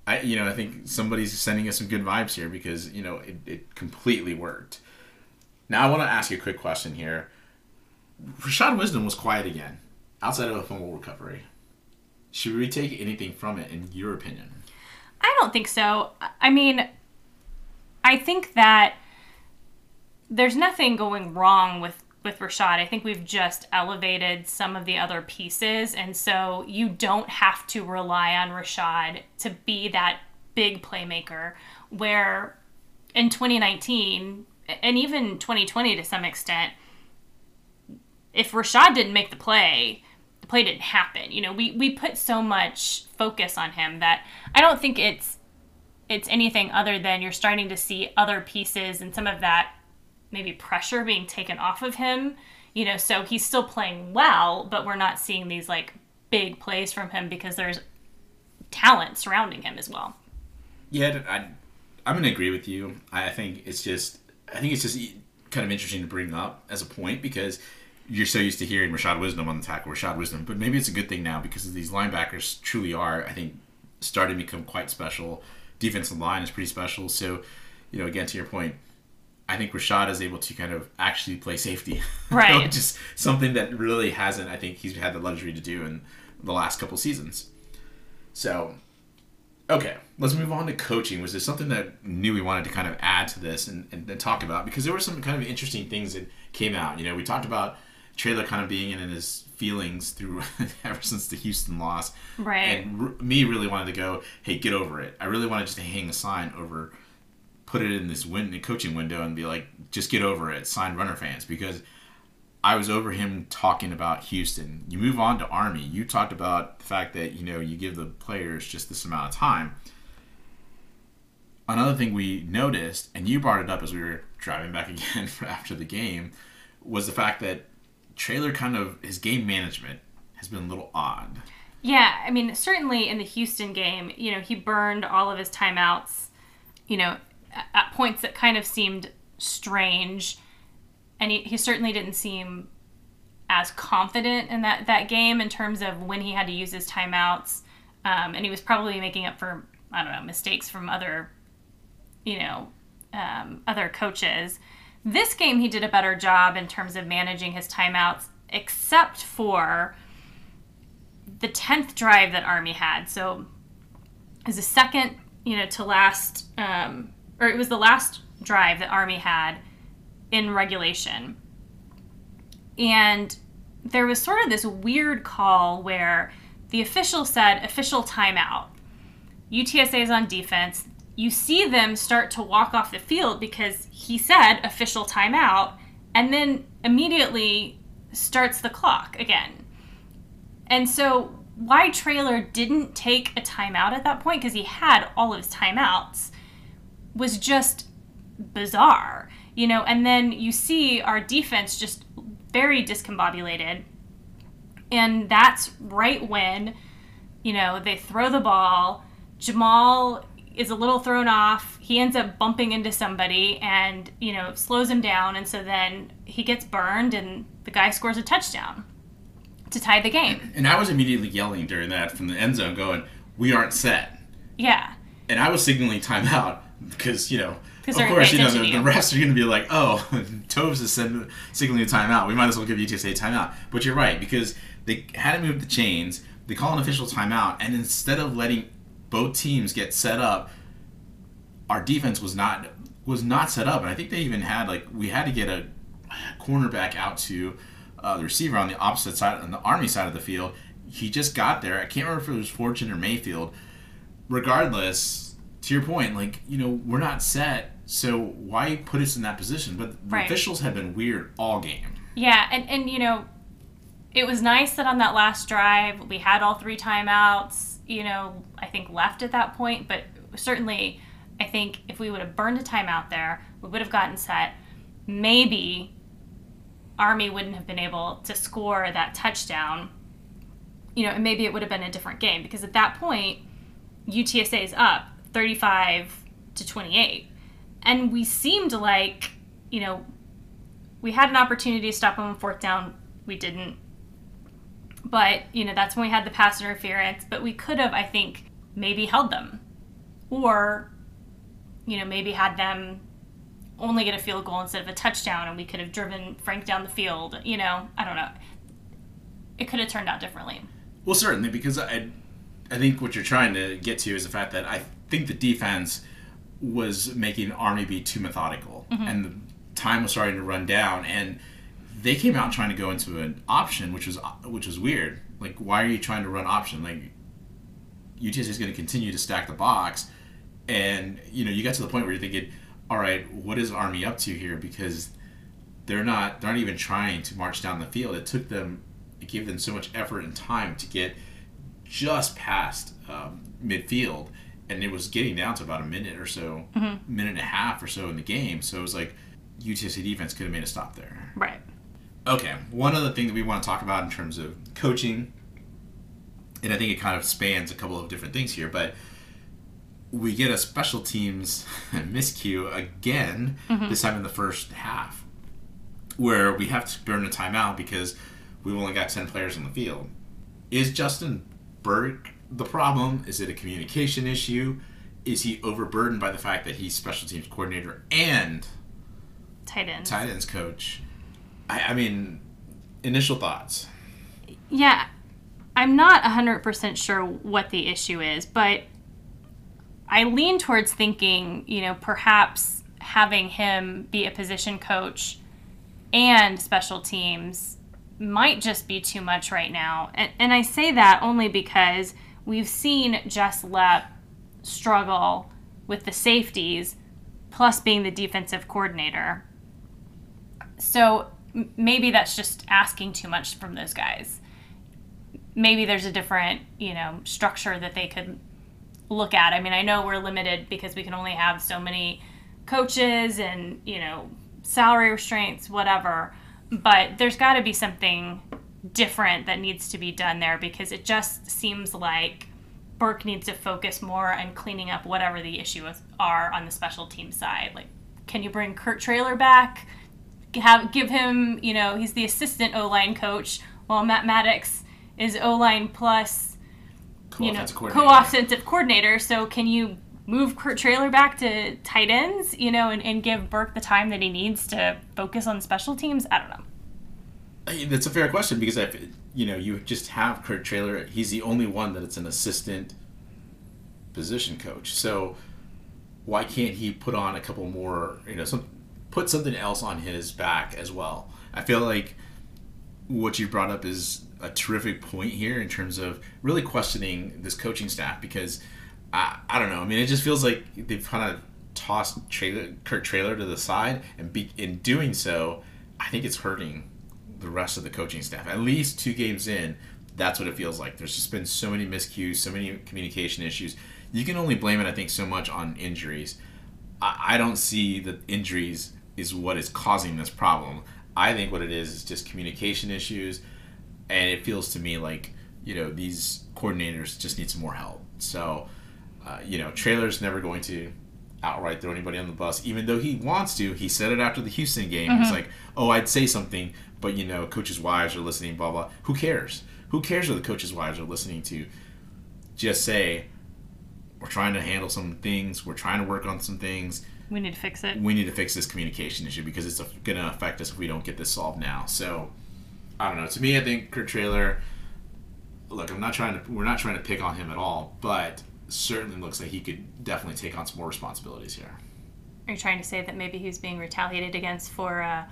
I, you know, I think somebody's sending us some good vibes here because you know it, it completely worked. Now I want to ask you a quick question here. Rashad Wisdom was quiet again, outside of a fumble recovery. Should we take anything from it, in your opinion? I don't think so. I mean, I think that there's nothing going wrong with with Rashad. I think we've just elevated some of the other pieces, and so you don't have to rely on Rashad to be that big playmaker. Where in 2019 and even 2020 to some extent, if Rashad didn't make the play, the play didn't happen. You know, we we put so much focus on him that I don't think it's it's anything other than you're starting to see other pieces and some of that maybe pressure being taken off of him. You know, so he's still playing well, but we're not seeing these like big plays from him because there's talent surrounding him as well. Yeah, I, I'm gonna agree with you. I think it's just, I think it's just kind of interesting to bring up as a point because you're so used to hearing Rashad Wisdom on the tackle, Rashad Wisdom, but maybe it's a good thing now because these linebackers truly are, I think, starting to become quite special defensive line is pretty special. So, you know, again to your point, I think Rashad is able to kind of actually play safety, *laughs* right? Is something that really hasn't. I think he's had the luxury to do in the last couple seasons. So, okay, let's move on to coaching. Was there something that knew we wanted to kind of add to this and, and, and talk about? Because there were some kind of interesting things that came out. You know, we talked about Traylor kind of being in his feelings through *laughs* ever since the Houston loss. Right. And r- me really wanted to go, hey, get over it. I really wanted just to hang a sign over, put it in this win- coaching window and be like, just get over it. Sign runner fans because I was over him talking about Houston. You move on to Army. You talked about the fact that you know you give the players just this amount of time. Another thing we noticed, and you brought it up as we were driving back *laughs* again after the game was the fact that Traylor kind of his game management has been a little odd. Yeah, I mean, certainly in the Houston game, you know, he burned all of his timeouts, you know, at points that kind of seemed strange. And he, he certainly didn't seem as confident in that, that game in terms of when he had to use his timeouts. Um, and he was probably making up for, I don't know, mistakes from other, you know, um, other coaches. This game, he did a better job in terms of managing his timeouts, except for the 10th drive that Army had. So was the second, you know, to last, um, or it was the last drive that Army had in regulation. And there was sort of this weird call where the official said official timeout. UTSA is on defense. You see them start to walk off the field because he said official timeout and then immediately starts the clock again. And so why Traylor didn't take a timeout at that point because he had all of his timeouts was just bizarre. You know, and then you see our defense just very discombobulated. And that's right when, you know, they throw the ball. Jamal is a little thrown off. He ends up bumping into somebody and, you know, slows him down. And so then he gets burned and the guy scores a touchdown to tie the game. And I was immediately yelling during that from the end zone, going, "We aren't set." Yeah. And I was signaling timeout because you know, of course, you know, the, the refs are going to be like, "Oh, *laughs* Toves is send, signaling a timeout. We might as well give UTSA a timeout." But you're right because they had to move the chains. They call an official timeout, and instead of letting both teams get set up, our defense was not was not set up, and I think they even had like we had to get a cornerback out to uh, the receiver on the opposite side, on the Army side of the field. He just got there. I can't remember if it was Fortune or Mayfield. Regardless, to your point, like you know, we're not set, so why put us in that position? But the Right. officials have been weird all game. Yeah, and, and you know, it was nice that on that last drive we had all three timeouts, you know, I think left at that point, but certainly I think if we would have burned a timeout there, we would have gotten set. Maybe Army wouldn't have been able to score that touchdown. You know, and maybe it would have been a different game because at that point UTSA is up 35 to 28. And we seemed like, you know, we had an opportunity to stop them on fourth down. We didn't. But, you know, that's when we had the pass interference. But we could have, I think, maybe held them. Or, you know, maybe had them only get a field goal instead of a touchdown and we could have driven Frank down the field. You know, I don't know. It could have turned out differently. Well, certainly, because I, I think what you're trying to get to is the fact that I think the defense was making Army be too methodical, and the time was starting to run down, and they came out trying to go into an option, which was which was weird. Like, why are you trying to run option? Like, UTSA is going to continue to stack the box, and you know, you got to the point where you're thinking, all right, what is Army up to here? Because they're not they're not even trying to march down the field. It took them it gave them so much effort and time to get just past um, midfield, and it was getting down to about a minute or so, mm-hmm. minute and a half or so in the game. So it was like UTSA defense could have made a stop there. Right. Okay, one other thing that we want to talk about in terms of coaching, and I think it kind of spans a couple of different things here, but we get a special teams *laughs* miscue again, mm-hmm. this time in the first half, where we have to burn a timeout because we've only got 10 players on the field. Is Justin Burke the problem? Is it a communication issue? Is he overburdened by the fact that he's special teams coordinator and Tight ends. tight ends coach? I, I mean, initial thoughts. Yeah, I'm not 100% sure what the issue is, but I lean towards thinking, you know, perhaps having him be a position coach and special teams might just be too much right now. And, and I say that only because we've seen Jess Loepp struggle with the safeties, plus being the defensive coordinator. So maybe that's just asking too much from those guys. Maybe there's a different, you know, structure that they could look at. I mean, I know we're limited because we can only have so many coaches and, you know, salary restraints, whatever. But there's got to be something different that needs to be done there because it just seems like Burke needs to focus more on cleaning up whatever the issues are on the special team side. Like, can you bring Kurt Traylor back? Have give him, you know, he's the assistant O line coach, while Matt Mattox is O line plus, you know, Co-offensive coordinator. co-offensive coordinator. So can you move Kurt Traylor back to tight ends, you know, and, and give Burke the time that he needs to focus on special teams? I don't know. That's a fair question because I, you know, you just have Kurt Traylor. He's the only one that it's an assistant position coach. So why can't he put on a couple more? You know, some put something else on his back as well. I feel like what you brought up is a terrific point here in terms of really questioning this coaching staff because I, I don't know. I mean, it just feels like they've kind of tossed Traylor, Kurt Traylor to the side, and be, in doing so, I think it's hurting the rest of the coaching staff. At least two games in, that's what it feels like. There's just been so many miscues, so many communication issues. You can only blame it, I think, so much on injuries. I, I don't see that injuries is what is causing this problem. I think what it is is just communication issues, and it feels to me like you know these coordinators just need some more help. So, uh, you know, Traylor's never going to outright throw anybody on the bus, even though he wants to. He said it after the Houston game. He's like, "Oh, I'd say something, but you know, coaches' wives are listening. Blah blah. Who cares? Who cares what the coaches' wives are listening to? Just say." We're trying to handle some things. We're trying to work on some things We need to fix it. we need to fix this communication issue because it's going to affect us if we don't get this solved now. So, I don't know. To me, I think Kurt Traylor. Look, I'm not trying to. We're not trying to pick on him at all, but certainly looks like he could definitely take on some more responsibilities here. Are you trying to say that maybe he's being retaliated against for uh,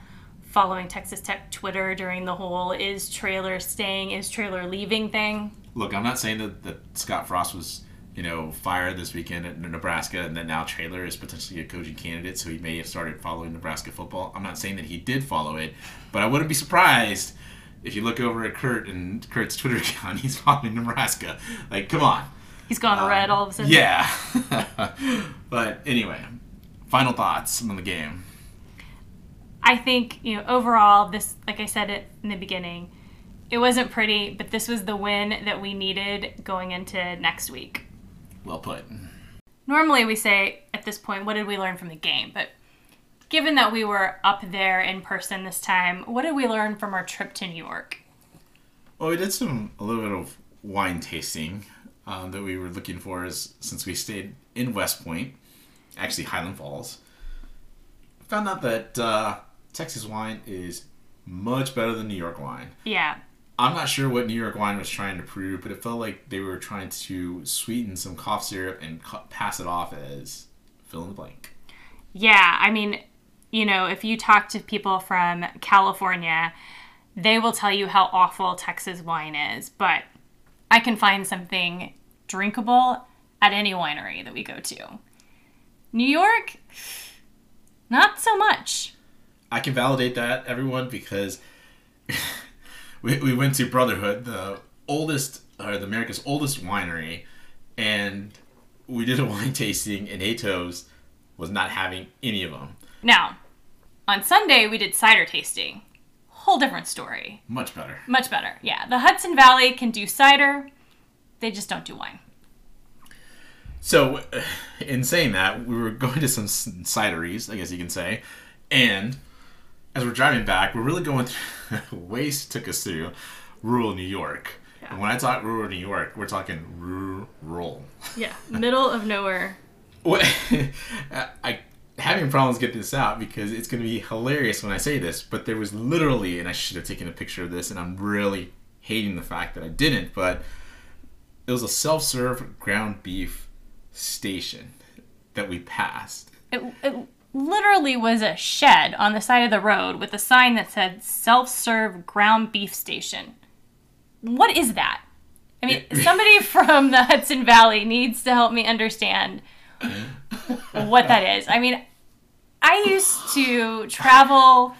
following Texas Tech Twitter during the whole "is Traylor staying, is Traylor leaving" thing? Look, I'm not saying that, that Scott Frost was, you know, fired this weekend at Nebraska, and that now Traylor is potentially a coaching candidate, so he may have started following Nebraska football. I'm not saying that he did follow it, but I wouldn't be surprised if you look over at Kurt and Kurt's Twitter *laughs* account, he's following Nebraska. Like, come on. He's gone um, red all of a sudden. Yeah. *laughs* but anyway, final thoughts on the game. I think you know overall this, like I said it in the beginning, it wasn't pretty, but this was the win that we needed going into next week. Well put. Normally we say at this point, what did we learn from the game? But given that we were up there in person this time, what did we learn from our trip to New York? Well, we did some a little bit of wine tasting um, that we were looking for, as since we stayed in West Point, actually Highland Falls. Found out that uh, Texas wine is much better than New York wine. Yeah, I'm not sure what New York wine was trying to prove, but it felt like they were trying to sweeten some cough syrup and cu- pass it off as fill in the blank. Yeah, I mean, you know, if you talk to people from California, they will tell you how awful Texas wine is, but I can find something drinkable at any winery that we go to. New York, not so much. I can validate that, everyone, because *laughs* we, we went to Brotherhood, the oldest, or the America's oldest winery, and we did a *laughs* wine tasting, and Atos was not having any of them. Now, on Sunday, we did cider tasting. Whole different story. Much better. Much better. Yeah, the Hudson Valley can do cider, they just don't do wine. So, *sighs* in saying that, we were *laughs* going to some cideries, I guess you can say, and as we're driving back, we're really going through. *laughs* Waze took us through rural New York. And when I talk rural New York, we're talking rural. Yeah, middle of nowhere. *laughs* What *laughs* I having problems getting this out because it's going to be hilarious when I say this, but there was literally, and I should have taken a picture of this, and I'm really hating the fact that I didn't, but it was a self-serve ground beef station that we passed. It, it literally was a shed on the side of the road with a sign that said self serve ground beef station. What is that? I mean, somebody *laughs* from the Hudson Valley needs to help me understand what that is. I mean, I used to travel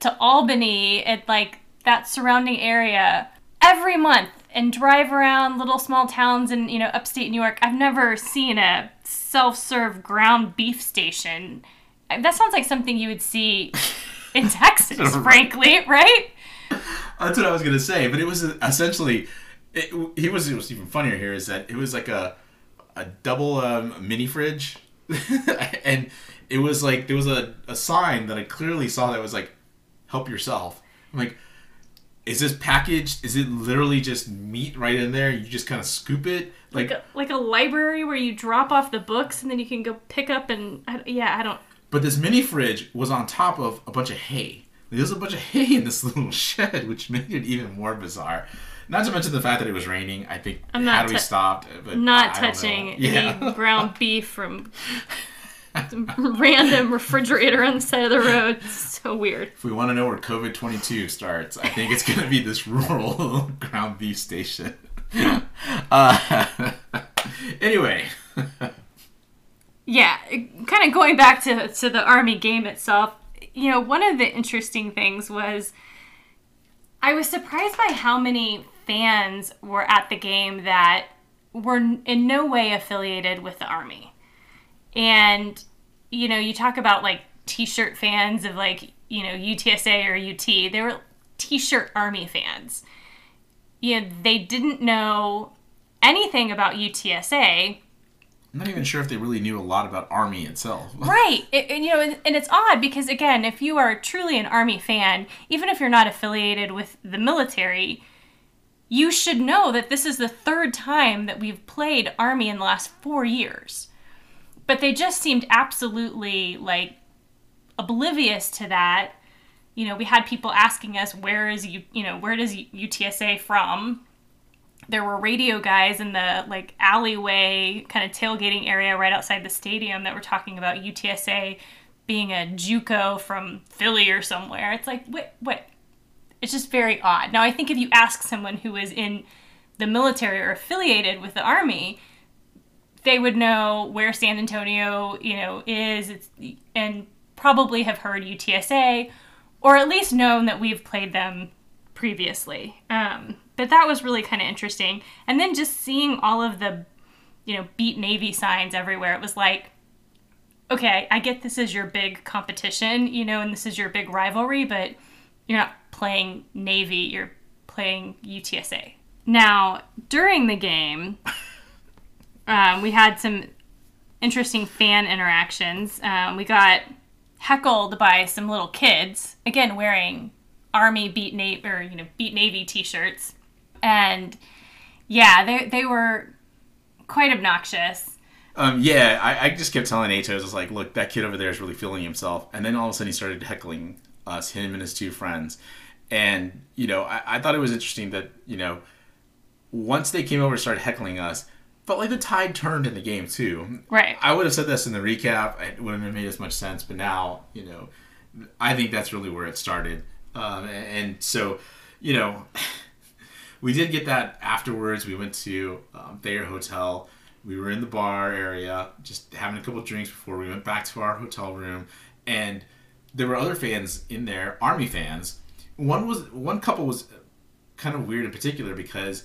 to Albany and like that surrounding area every month and drive around little small towns in you know upstate New York. I've never seen a self-serve ground beef station that sounds like something you would see in *laughs* Texas, frankly, right? That's what I was gonna say, but it was essentially, it, he was. It was even funnier here is that it was like a a double um, mini fridge, *laughs* and it was like there was a, a sign that I clearly saw that was like, "Help yourself." I'm like, is this packaged? Is it literally just meat right in there? You just kind of scoop it, like Like a, like a library where you drop off the books and then you can go pick up and I, yeah, I don't. But this mini fridge was on top of a bunch of hay. There was a bunch of hay in this *laughs* little shed, which made it even more bizarre. Not to mention the fact that it was raining. I think I'm not had we tou- stopped, but Not I touching Yeah. any *laughs* ground beef from *laughs* random refrigerator on the side of the road. It's so weird. if we want to know where COVID twenty two starts, I think it's going to be this rural *laughs* ground beef station. *laughs* uh, anyway, Yeah, kind of going back to to the army game itself. You know, one of the interesting things was I was surprised by how many fans were at the game that were in no way affiliated with the army. And you know, you talk about like t-shirt fans of like, you know, UTSA or UT. They were t-shirt army fans. You know, they didn't know anything about UTSA I'm not even sure if they really knew a lot about Army itself. *laughs* Right. It, and, you know, and, and it's odd because, again, if you are truly an Army fan, even if you're not affiliated with the military, you should know that this is the third time that we've played Army in the last four years. But they just seemed absolutely like oblivious to that. You know, we had people asking us, where is you, you know, where does UTSA from? there were radio guys in the like alleyway kind of tailgating area right outside the stadium that were talking about UTSA being a JUCO from Philly or somewhere. It's like what what it's just very odd. Now I think if you ask someone who is in the military or affiliated with the army, they would know where San Antonio, you know, is and probably have heard UTSA or at least known that we've played them previously. Um, but that was really kind of interesting. And then just seeing all of the, you know, beat Navy signs everywhere, it was like, okay, I get this is your big competition, you know, and this is your big rivalry, but you're not playing Navy, you're playing UTSA. Now, during the game, um, we had some interesting fan interactions. Um, we got heckled by some little kids, again wearing Army beat Navy or you know beat Navy T-shirts, and yeah, they they were quite obnoxious. Um, yeah, I, I just kept telling Atos, I was like, look, that kid over there is really feeling himself. And then all of a sudden he started heckling us, him and his two friends. And, you know, I, I thought it was interesting that, you know, once they came over and started heckling us, felt like the tide turned in the game too. Right. I would have said this in the recap. It wouldn't have made as much sense. But now, you know, I think that's really where it started. Um, and, and so, you know, *sighs* we did get that afterwards. We went to um, Thayer Hotel. We were in the bar area, just having a couple drinks before we went back to our hotel room, and there were other fans in there, Army fans. One was one couple was kind of weird in particular because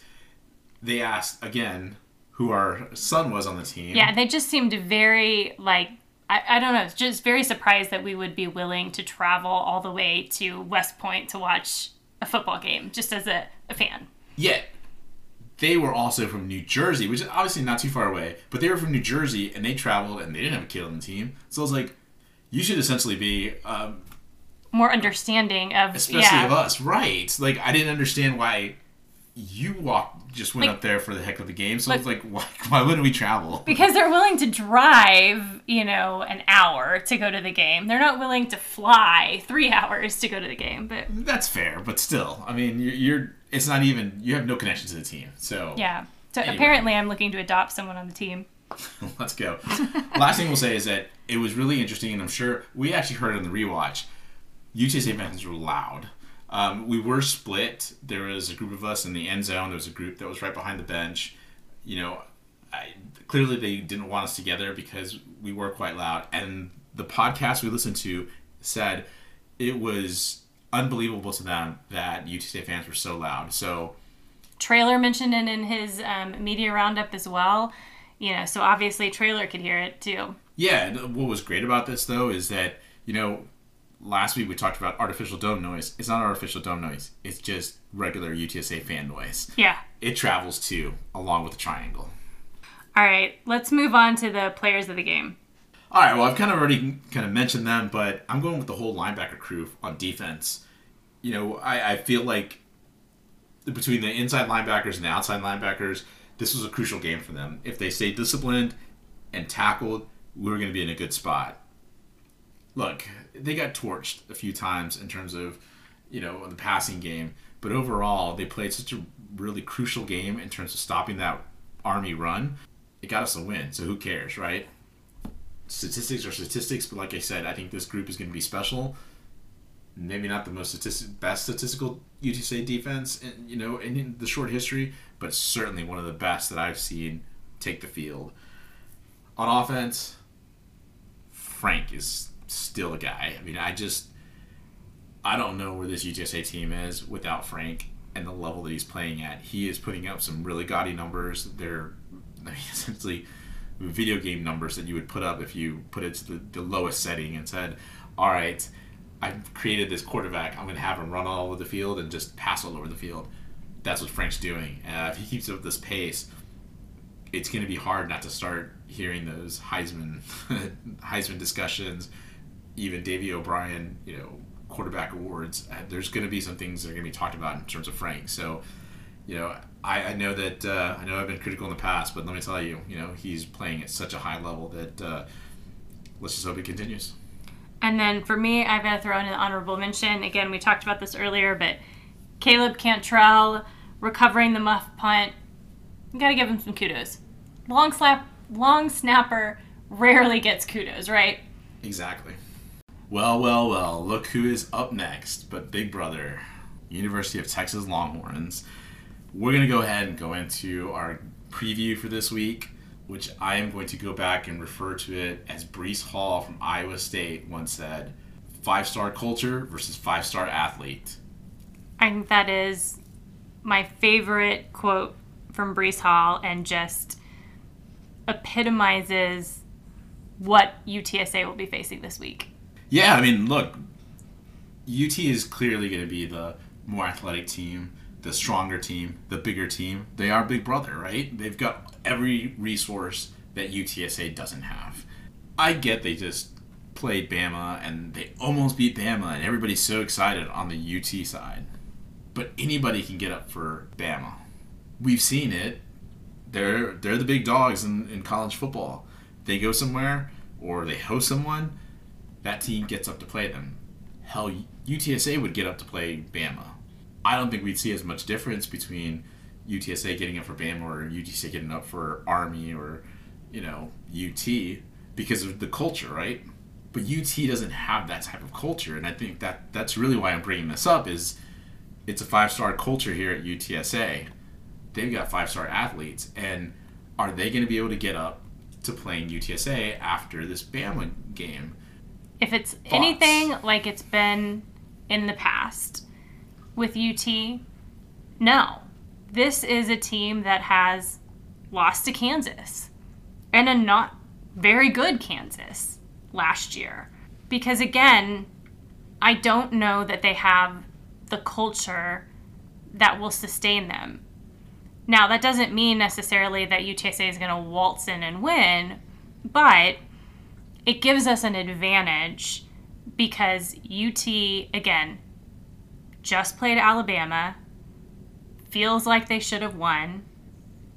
they asked again who our son was on the team. Yeah, they just seemed very like I, I don't know, just very surprised that we would be willing to travel all the way to West Point to watch a football game, just as a, a fan. Yet they were also from New Jersey, which is obviously not too far away, but they were from New Jersey and they traveled and they didn't have a kid on the team. So I was like, you should essentially be, um, More understanding of especially yeah. of us, right? Like I didn't understand why you walked just went Like- up there for the heck of the game. So I was like, *laughs* why, why wouldn't we travel? because they're willing to drive, you know, an hour to go to the game. They're not willing to fly three *laughs* hours to go to the game. But That's fair, but still, I mean, you're, you're it's not even you have no connection to the team. So yeah, so Anyway. apparently I'm looking to adopt someone on the team. *laughs* Let's go. Last thing we'll say is that it was really interesting, and I'm sure we actually heard it in the rewatch. UTSA fans were loud. Um, we were split. There was a group of us in the end zone. There was a group that was right behind the bench. You know, I, clearly they didn't want us together because we were quite loud. And the podcast we listened to said it was unbelievable to them that UTSA fans were so loud. So Traylor mentioned it in his um, media roundup as well. You know, so obviously Traylor could hear it too. Yeah, what was great about this though is that you know last week we talked about artificial dome noise. It's not artificial dome noise. It's just regular UTSA fan noise. Yeah. It travels too, along with the triangle. All right, let's move on to the players of the game. All right, well, I've kind of already kind of mentioned them, but I'm going with the whole linebacker crew on defense. You know, I, I feel like between the inside linebackers and the outside linebackers, this was a crucial game for them. If they stayed disciplined and tackled, we were going to be in a good spot. Look, they got torched a few times in terms of, you know, the passing game, but overall, they played such a really crucial game in terms of stopping that Army run. It got us a win, so who cares, right? Statistics are statistics, but like I said, I think this group is going to be special. Maybe not the most statistic, best statistical UTSA defense, in, you know, in the short history, but certainly one of the best that I've seen take the field. On offense, Frank is still a guy. I mean, I just I don't know where this UTSA team is without Frank and the level that he's playing at. He is putting up some really gaudy numbers. They're *laughs* I mean, essentially video game numbers that you would put up if you put it to the, the lowest setting and said, "All right, I've created this quarterback. I'm going to have him run all over the field and just pass all over the field." That's what Frank's doing. Uh, if he keeps up this pace, it's going to be hard not to start hearing those Heisman *laughs* Heisman discussions, even Davy O'Brien, you know, quarterback awards. Uh, there's going to be some things that are going to be talked about in terms of Frank. So, you know, I, I know that uh, I know I've been critical in the past, but let me tell you, you know, he's playing at such a high level that uh, let's just hope it continues. And then for me, I've got to throw in an honorable mention. Again, we talked about this earlier, but Caleb Cantrell recovering the muff punt. You got to give him some kudos. Long slap, long snapper rarely gets kudos, right? Exactly. Well, well, well. Look who is up next, but Big Brother, University of Texas Longhorns. We're gonna go ahead and go into our preview for this week, which I am going to go back and refer to it as Breece Hall from Iowa State once said: five-star culture versus five-star athlete. I think that is my favorite quote from Breece Hall and just epitomizes what UTSA will be facing this week. Yeah, I mean, look, UT is clearly going to be the more athletic team, the stronger team, the bigger team. They are Big Brother, right? They've got every resource that UTSA doesn't have. I get they just played Bama and they almost beat Bama, and everybody's so excited on the UT side. But anybody can get up for Bama. We've seen it. They're they're the big dogs in, in college football. They go somewhere or they host someone, that team gets up to play them. Hell, UTSA would get up to play Bama. I don't think we'd see as much difference between UTSA getting up for Bama or UTSA getting up for Army or, you know, UT because of the culture, right? But UT doesn't have that type of culture, and I think that that's really why I'm bringing this up. Is it's a five star culture here at UTSA. They've got five star athletes, and are they going to be able to get up to playing UTSA after this Bama game? If it's Thoughts? anything like it's been in the past with UT, no. This is a team that has lost to Kansas and a not very good Kansas last year. Because again, I don't know that they have the culture that will sustain them. Now, that doesn't mean necessarily that UTSA is going to waltz in and win, but it gives us an advantage because UT, again, just played Alabama, feels like they should have won,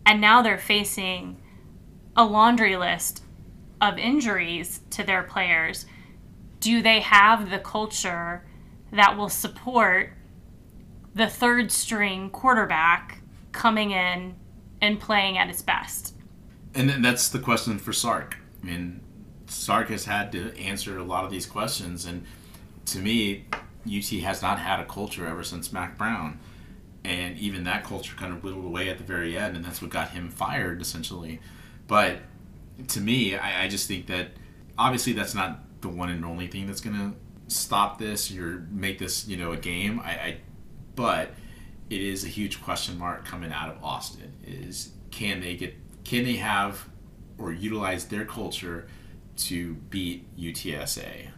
and now they're facing a laundry list of injuries to their players. Do they have the culture that will support the third string quarterback coming in and playing at its best? And that's the question for Sark. I mean, Sark has had to answer a lot of these questions, and to me, UT has not had a culture ever since Mack Brown, and even that culture kind of whittled away at the very end, and that's what got him fired essentially. But to me, I, I just think that obviously that's not the one and only thing that's going to stop this or make this you know a game. I, I but it is a huge question mark coming out of Austin. Is can they get can they have or utilize their culture to beat UTSA.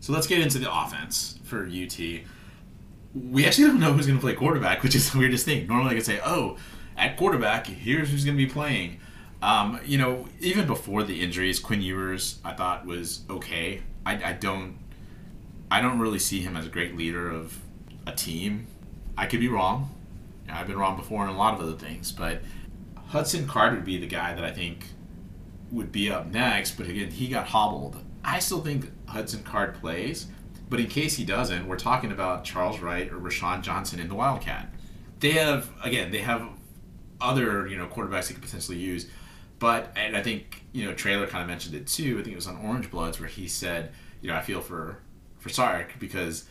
So let's get into the offense for UT. We actually don't know who's going to play quarterback, which is the weirdest thing. Normally, I could say, "Oh, at quarterback, here's who's going to be playing." Um, you know, even before the injuries, Quinn Ewers I thought was okay. I, I don't, I don't really see him as a great leader of a team. I could be wrong. I've been wrong before in a lot of other things, but Hudson Card would be the guy that I think would be up next. But again, he got hobbled. I still think Hudson Card plays, but in case he doesn't, we're talking about Charles Wright or Roschon Johnson in the Wildcat. They have again, they have other you know quarterbacks they could potentially use, but and I think you know Traylor kind of mentioned it too. I think it was on Orange Bloods where he said, you know, I feel for for Sark because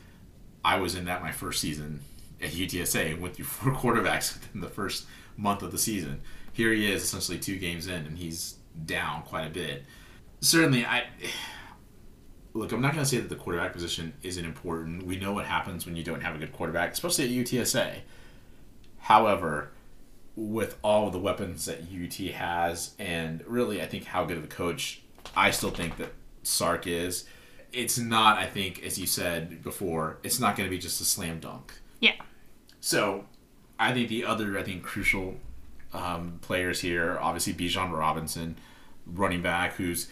I was in that my first season at UTSA and went through four *laughs* quarterbacks in the first month of the season. Here he is, essentially two games in, and he's down quite a bit. Certainly, I look. I'm not going to say that the quarterback position isn't important. We know what happens when you don't have a good quarterback, especially at UTSA. However, with all of the weapons that UT has, and really, I think how good of a coach I still think that Sark is. It's not, I think, as you said before, it's not going to be just a slam dunk. Yeah. So, I think the other, I think, crucial um, players here, obviously Bijan Robinson, running back, who's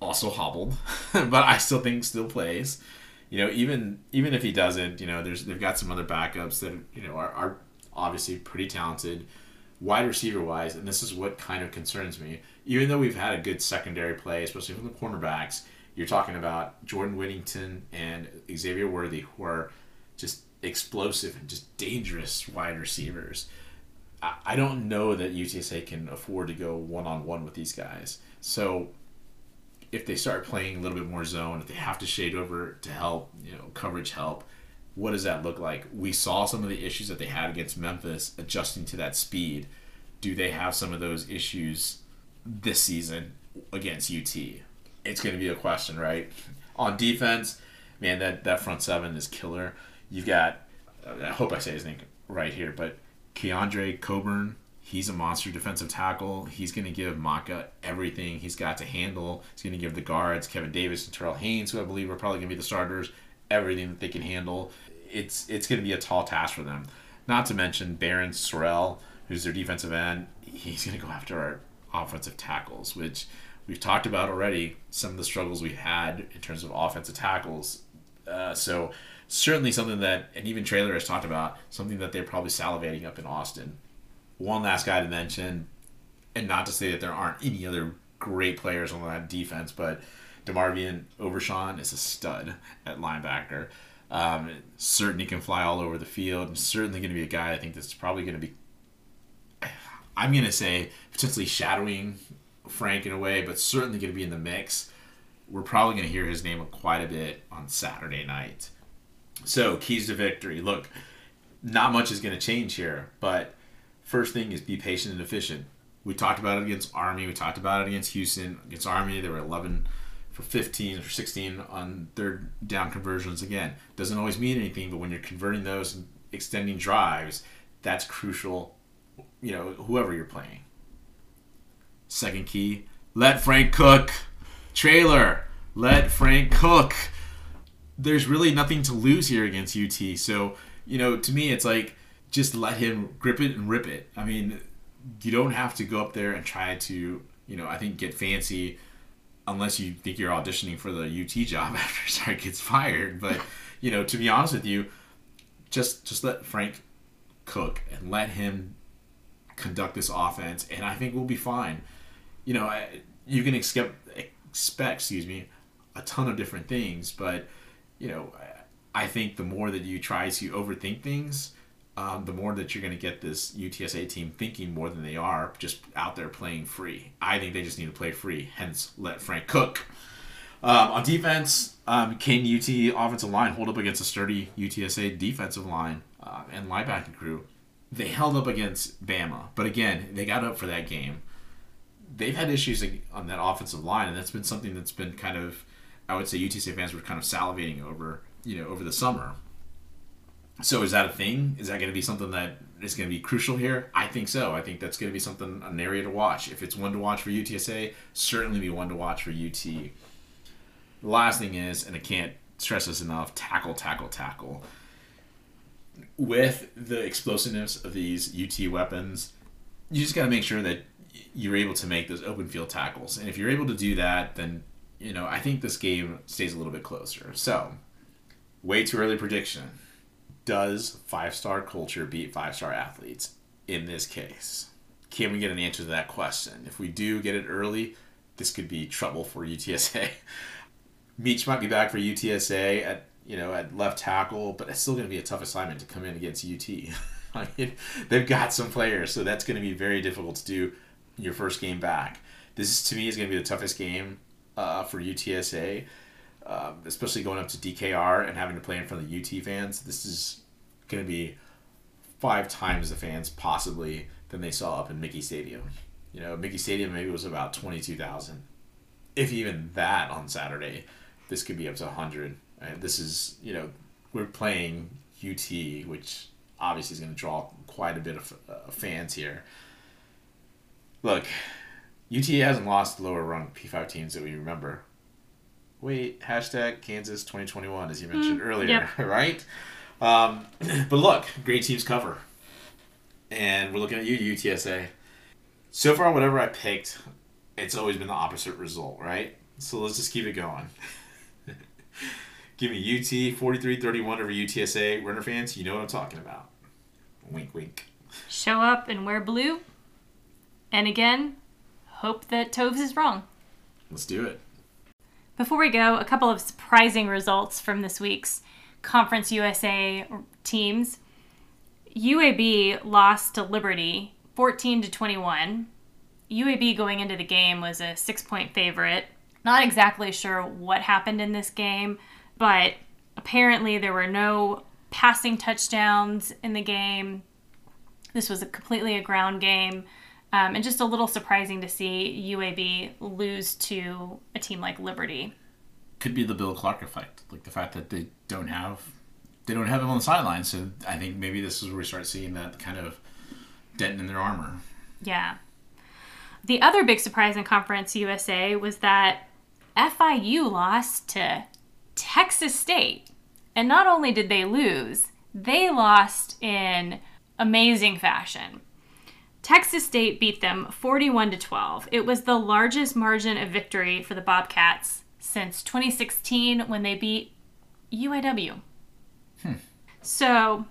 also hobbled, *laughs* but I still think still plays. You know, even even if he doesn't, you know, there's they've got some other backups that you know are, are obviously pretty talented, wide receiver wise, and this is what kind of concerns me. Even though we've had a good secondary play, especially from the cornerbacks, you're talking about Jordan Whittington and Xavier Worthy, who are just explosive and just dangerous wide receivers. I don't know that UTSA can afford to go one on one with these guys. So if they start playing a little bit more zone, if they have to shade over to help, you know, coverage help, what does that look like? We saw some of the issues that they had against Memphis adjusting to that speed. Do they have some of those issues this season against UT? It's going to be a question, right? On defense, man, that, that front seven is killer. You've got, I hope I say his name right here, but Keondre Coburn, he's a monster defensive tackle. He's going to give Maka everything he's got to handle. He's going to give the guards, Kevin Davis and Terrell Haynes, who I believe are probably going to be the starters, everything that they can handle. It's it's going to be a tall task for them. Not to mention Barryn Sorrell, who's their defensive end. He's going to go after our offensive tackles, which we've talked about already. Some of the struggles we had in terms of offensive tackles. Uh, so certainly something that, and even Traylor has talked about, something that they're probably salivating up in Austin. One last guy to mention, and not to say that there aren't any other great players on that defense, but DeMarvion Overshown is a stud at linebacker. Um, certainly can fly all over the field, and certainly going to be a guy I think that's probably going to be, I'm going to say, potentially shadowing Frank in a way, but certainly going to be in the mix. We're probably going to hear his name quite a bit on Saturday night. So, keys to victory. Look, not much is going to change here, but first thing is be patient and efficient. We talked about it against Army. We talked about it against Houston. Against Army, they were 11 for 15 or 16 on third down conversions. Again, doesn't always mean anything, but when you're converting those and extending drives, that's crucial. You know, whoever you're playing. Second key, let Frank cook. Traylor, let Frank cook there's really nothing to lose here against UT. So, you know, to me, it's like just let him grip it and rip it. I mean, you don't have to go up there and try to, you know, I think get fancy unless you think you're auditioning for the UT job *laughs* after Sark gets fired. But, you know, to be honest with you, just just let Frank cook and let him conduct this offense, and I think we'll be fine. You know, you can expect expect, excuse me, a ton of different things, but you know, I think the more that you try to overthink things, um, the more that you're going to get this UTSA team thinking more than they are, just out there playing free. I think they just need to play free. Hence, let Frank cook. Um, on defense, um, can UT offensive line hold up against a sturdy UTSA defensive line uh, and linebacking crew? They held up against Bama, but again, they got up for that game. They've had issues on that offensive line, and that's been something that's been kind of I would say UTSA fans were kind of salivating over, you know, over the summer. So is that a thing? Is that going to be something that is going to be crucial here? I think so. I think that's going to be something an area to watch. If it's one to watch for UTSA, certainly be one to watch for UT. The last thing is, and I can't stress this enough: tackle, tackle, tackle. With the explosiveness of these UT weapons, you just got to make sure that you're able to make those open field tackles. And if you're able to do that, then you know I think this game stays a little bit closer. So, way too early prediction does five star culture beat five star athletes in this case? Can we get an answer to that question? If we do get it early, this could be trouble for UTSA. *laughs* Meach might be back for UTSA at you know at left tackle, but it's still going to be a tough assignment to come in against UT. *laughs* I mean, they've got some players, so that's going to be very difficult to do your first game back. This to me is going to be the toughest game uh, for UTSA um, especially going up to DKR and having to play in front of the UT fans. This is going to be five times the fans possibly than they saw up in Michie Stadium. You know, Michie Stadium maybe was about 22,000. If even that on Saturday, this could be up to 100. And this is, you know, we're playing UT, which obviously is going to draw quite a bit of uh, fans here. Look, UT hasn't lost lower rung P5 teams that we remember wait, hashtag Kansas 2021, as you mentioned mm, earlier, yep. *laughs* right? Um, *clears throat* but look, great teams cover. And we're looking at you, UTSA. So far, whatever I picked, it's always been the opposite result, right? So let's just keep it going. *laughs* Give me UT 43 31 over UTSA. Runner fans, you know what I'm talking about. Wink, wink. Show up and wear blue. And again, hope that Toves is wrong. Let's do it. Before we go, a couple of surprising results from this week's Conference USA teams. UAB lost to Liberty 14 to 21. UAB going into the game was a 6-point favorite. Not exactly sure what happened in this game, but apparently there were no passing touchdowns in the game. This was a completely a ground game. Um, and just a little surprising to see UAB lose to a team like Liberty. Could be the Bill Clark effect, like the fact that they don't have they don't have him on the sideline. So I think maybe this is where we start seeing that kind of dent in their armor. Yeah. The other big surprise in Conference USA was that FIU lost to Texas State. And not only did they lose, they lost in amazing fashion. Texas State beat them 41 to 12. It was the largest margin of victory for the Bobcats since 2016 when they beat UIW. Hmm. So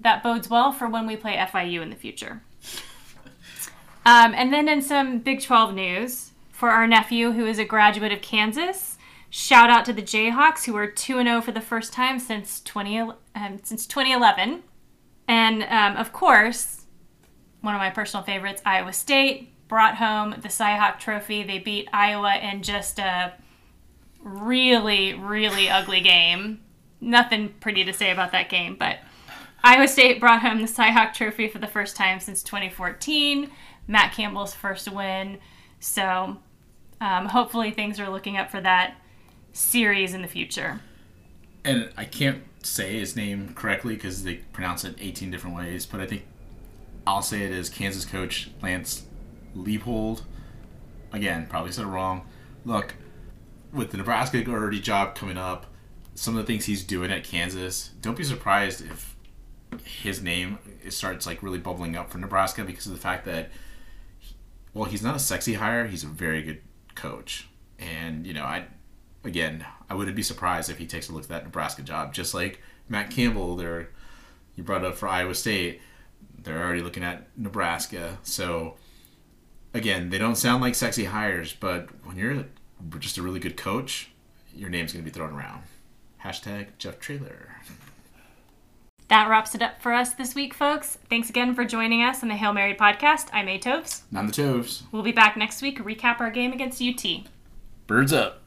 that bodes well for when we play FIU in the future. *laughs* Um, and then in some Big 12 news for our nephew who is a graduate of Kansas, shout out to the Jayhawks who are 2 0 for the first time since 20, um, since 2011. And um, of course, one of my personal favorites, Iowa State, brought home the Cyhawk Trophy. They beat Iowa in just a really, really ugly game. Nothing pretty to say about that game, but Iowa State brought home the Cyhawk Trophy for the first time since 2014. Matt Campbell's first win. So um, hopefully things are looking up for that series in the future. And I can't say his name correctly because they pronounce it 18 different ways, but I think I'll say it is Kansas coach Lance Leipold. Again, probably said it wrong. Look, with the Nebraska already job coming up, some of the things he's doing at Kansas, don't be surprised if his name starts like really bubbling up for Nebraska because of the fact that, well, he's not a sexy hire. He's a very good coach, and you know, I, again, I wouldn't be surprised if he takes a look at that Nebraska job, just like Matt Campbell there, you brought up for Iowa State they're already looking at Nebraska. So again, they don't sound like sexy hires, but when you're just a really good coach, your name's going to be thrown around. Hashtag Jeff Traylor. That wraps it up for us this week, folks. Thanks again for joining us on the Hail Mary podcast. I'm A Toves. I'm the Toves. We'll be back next week to recap our game against UT. Birds up.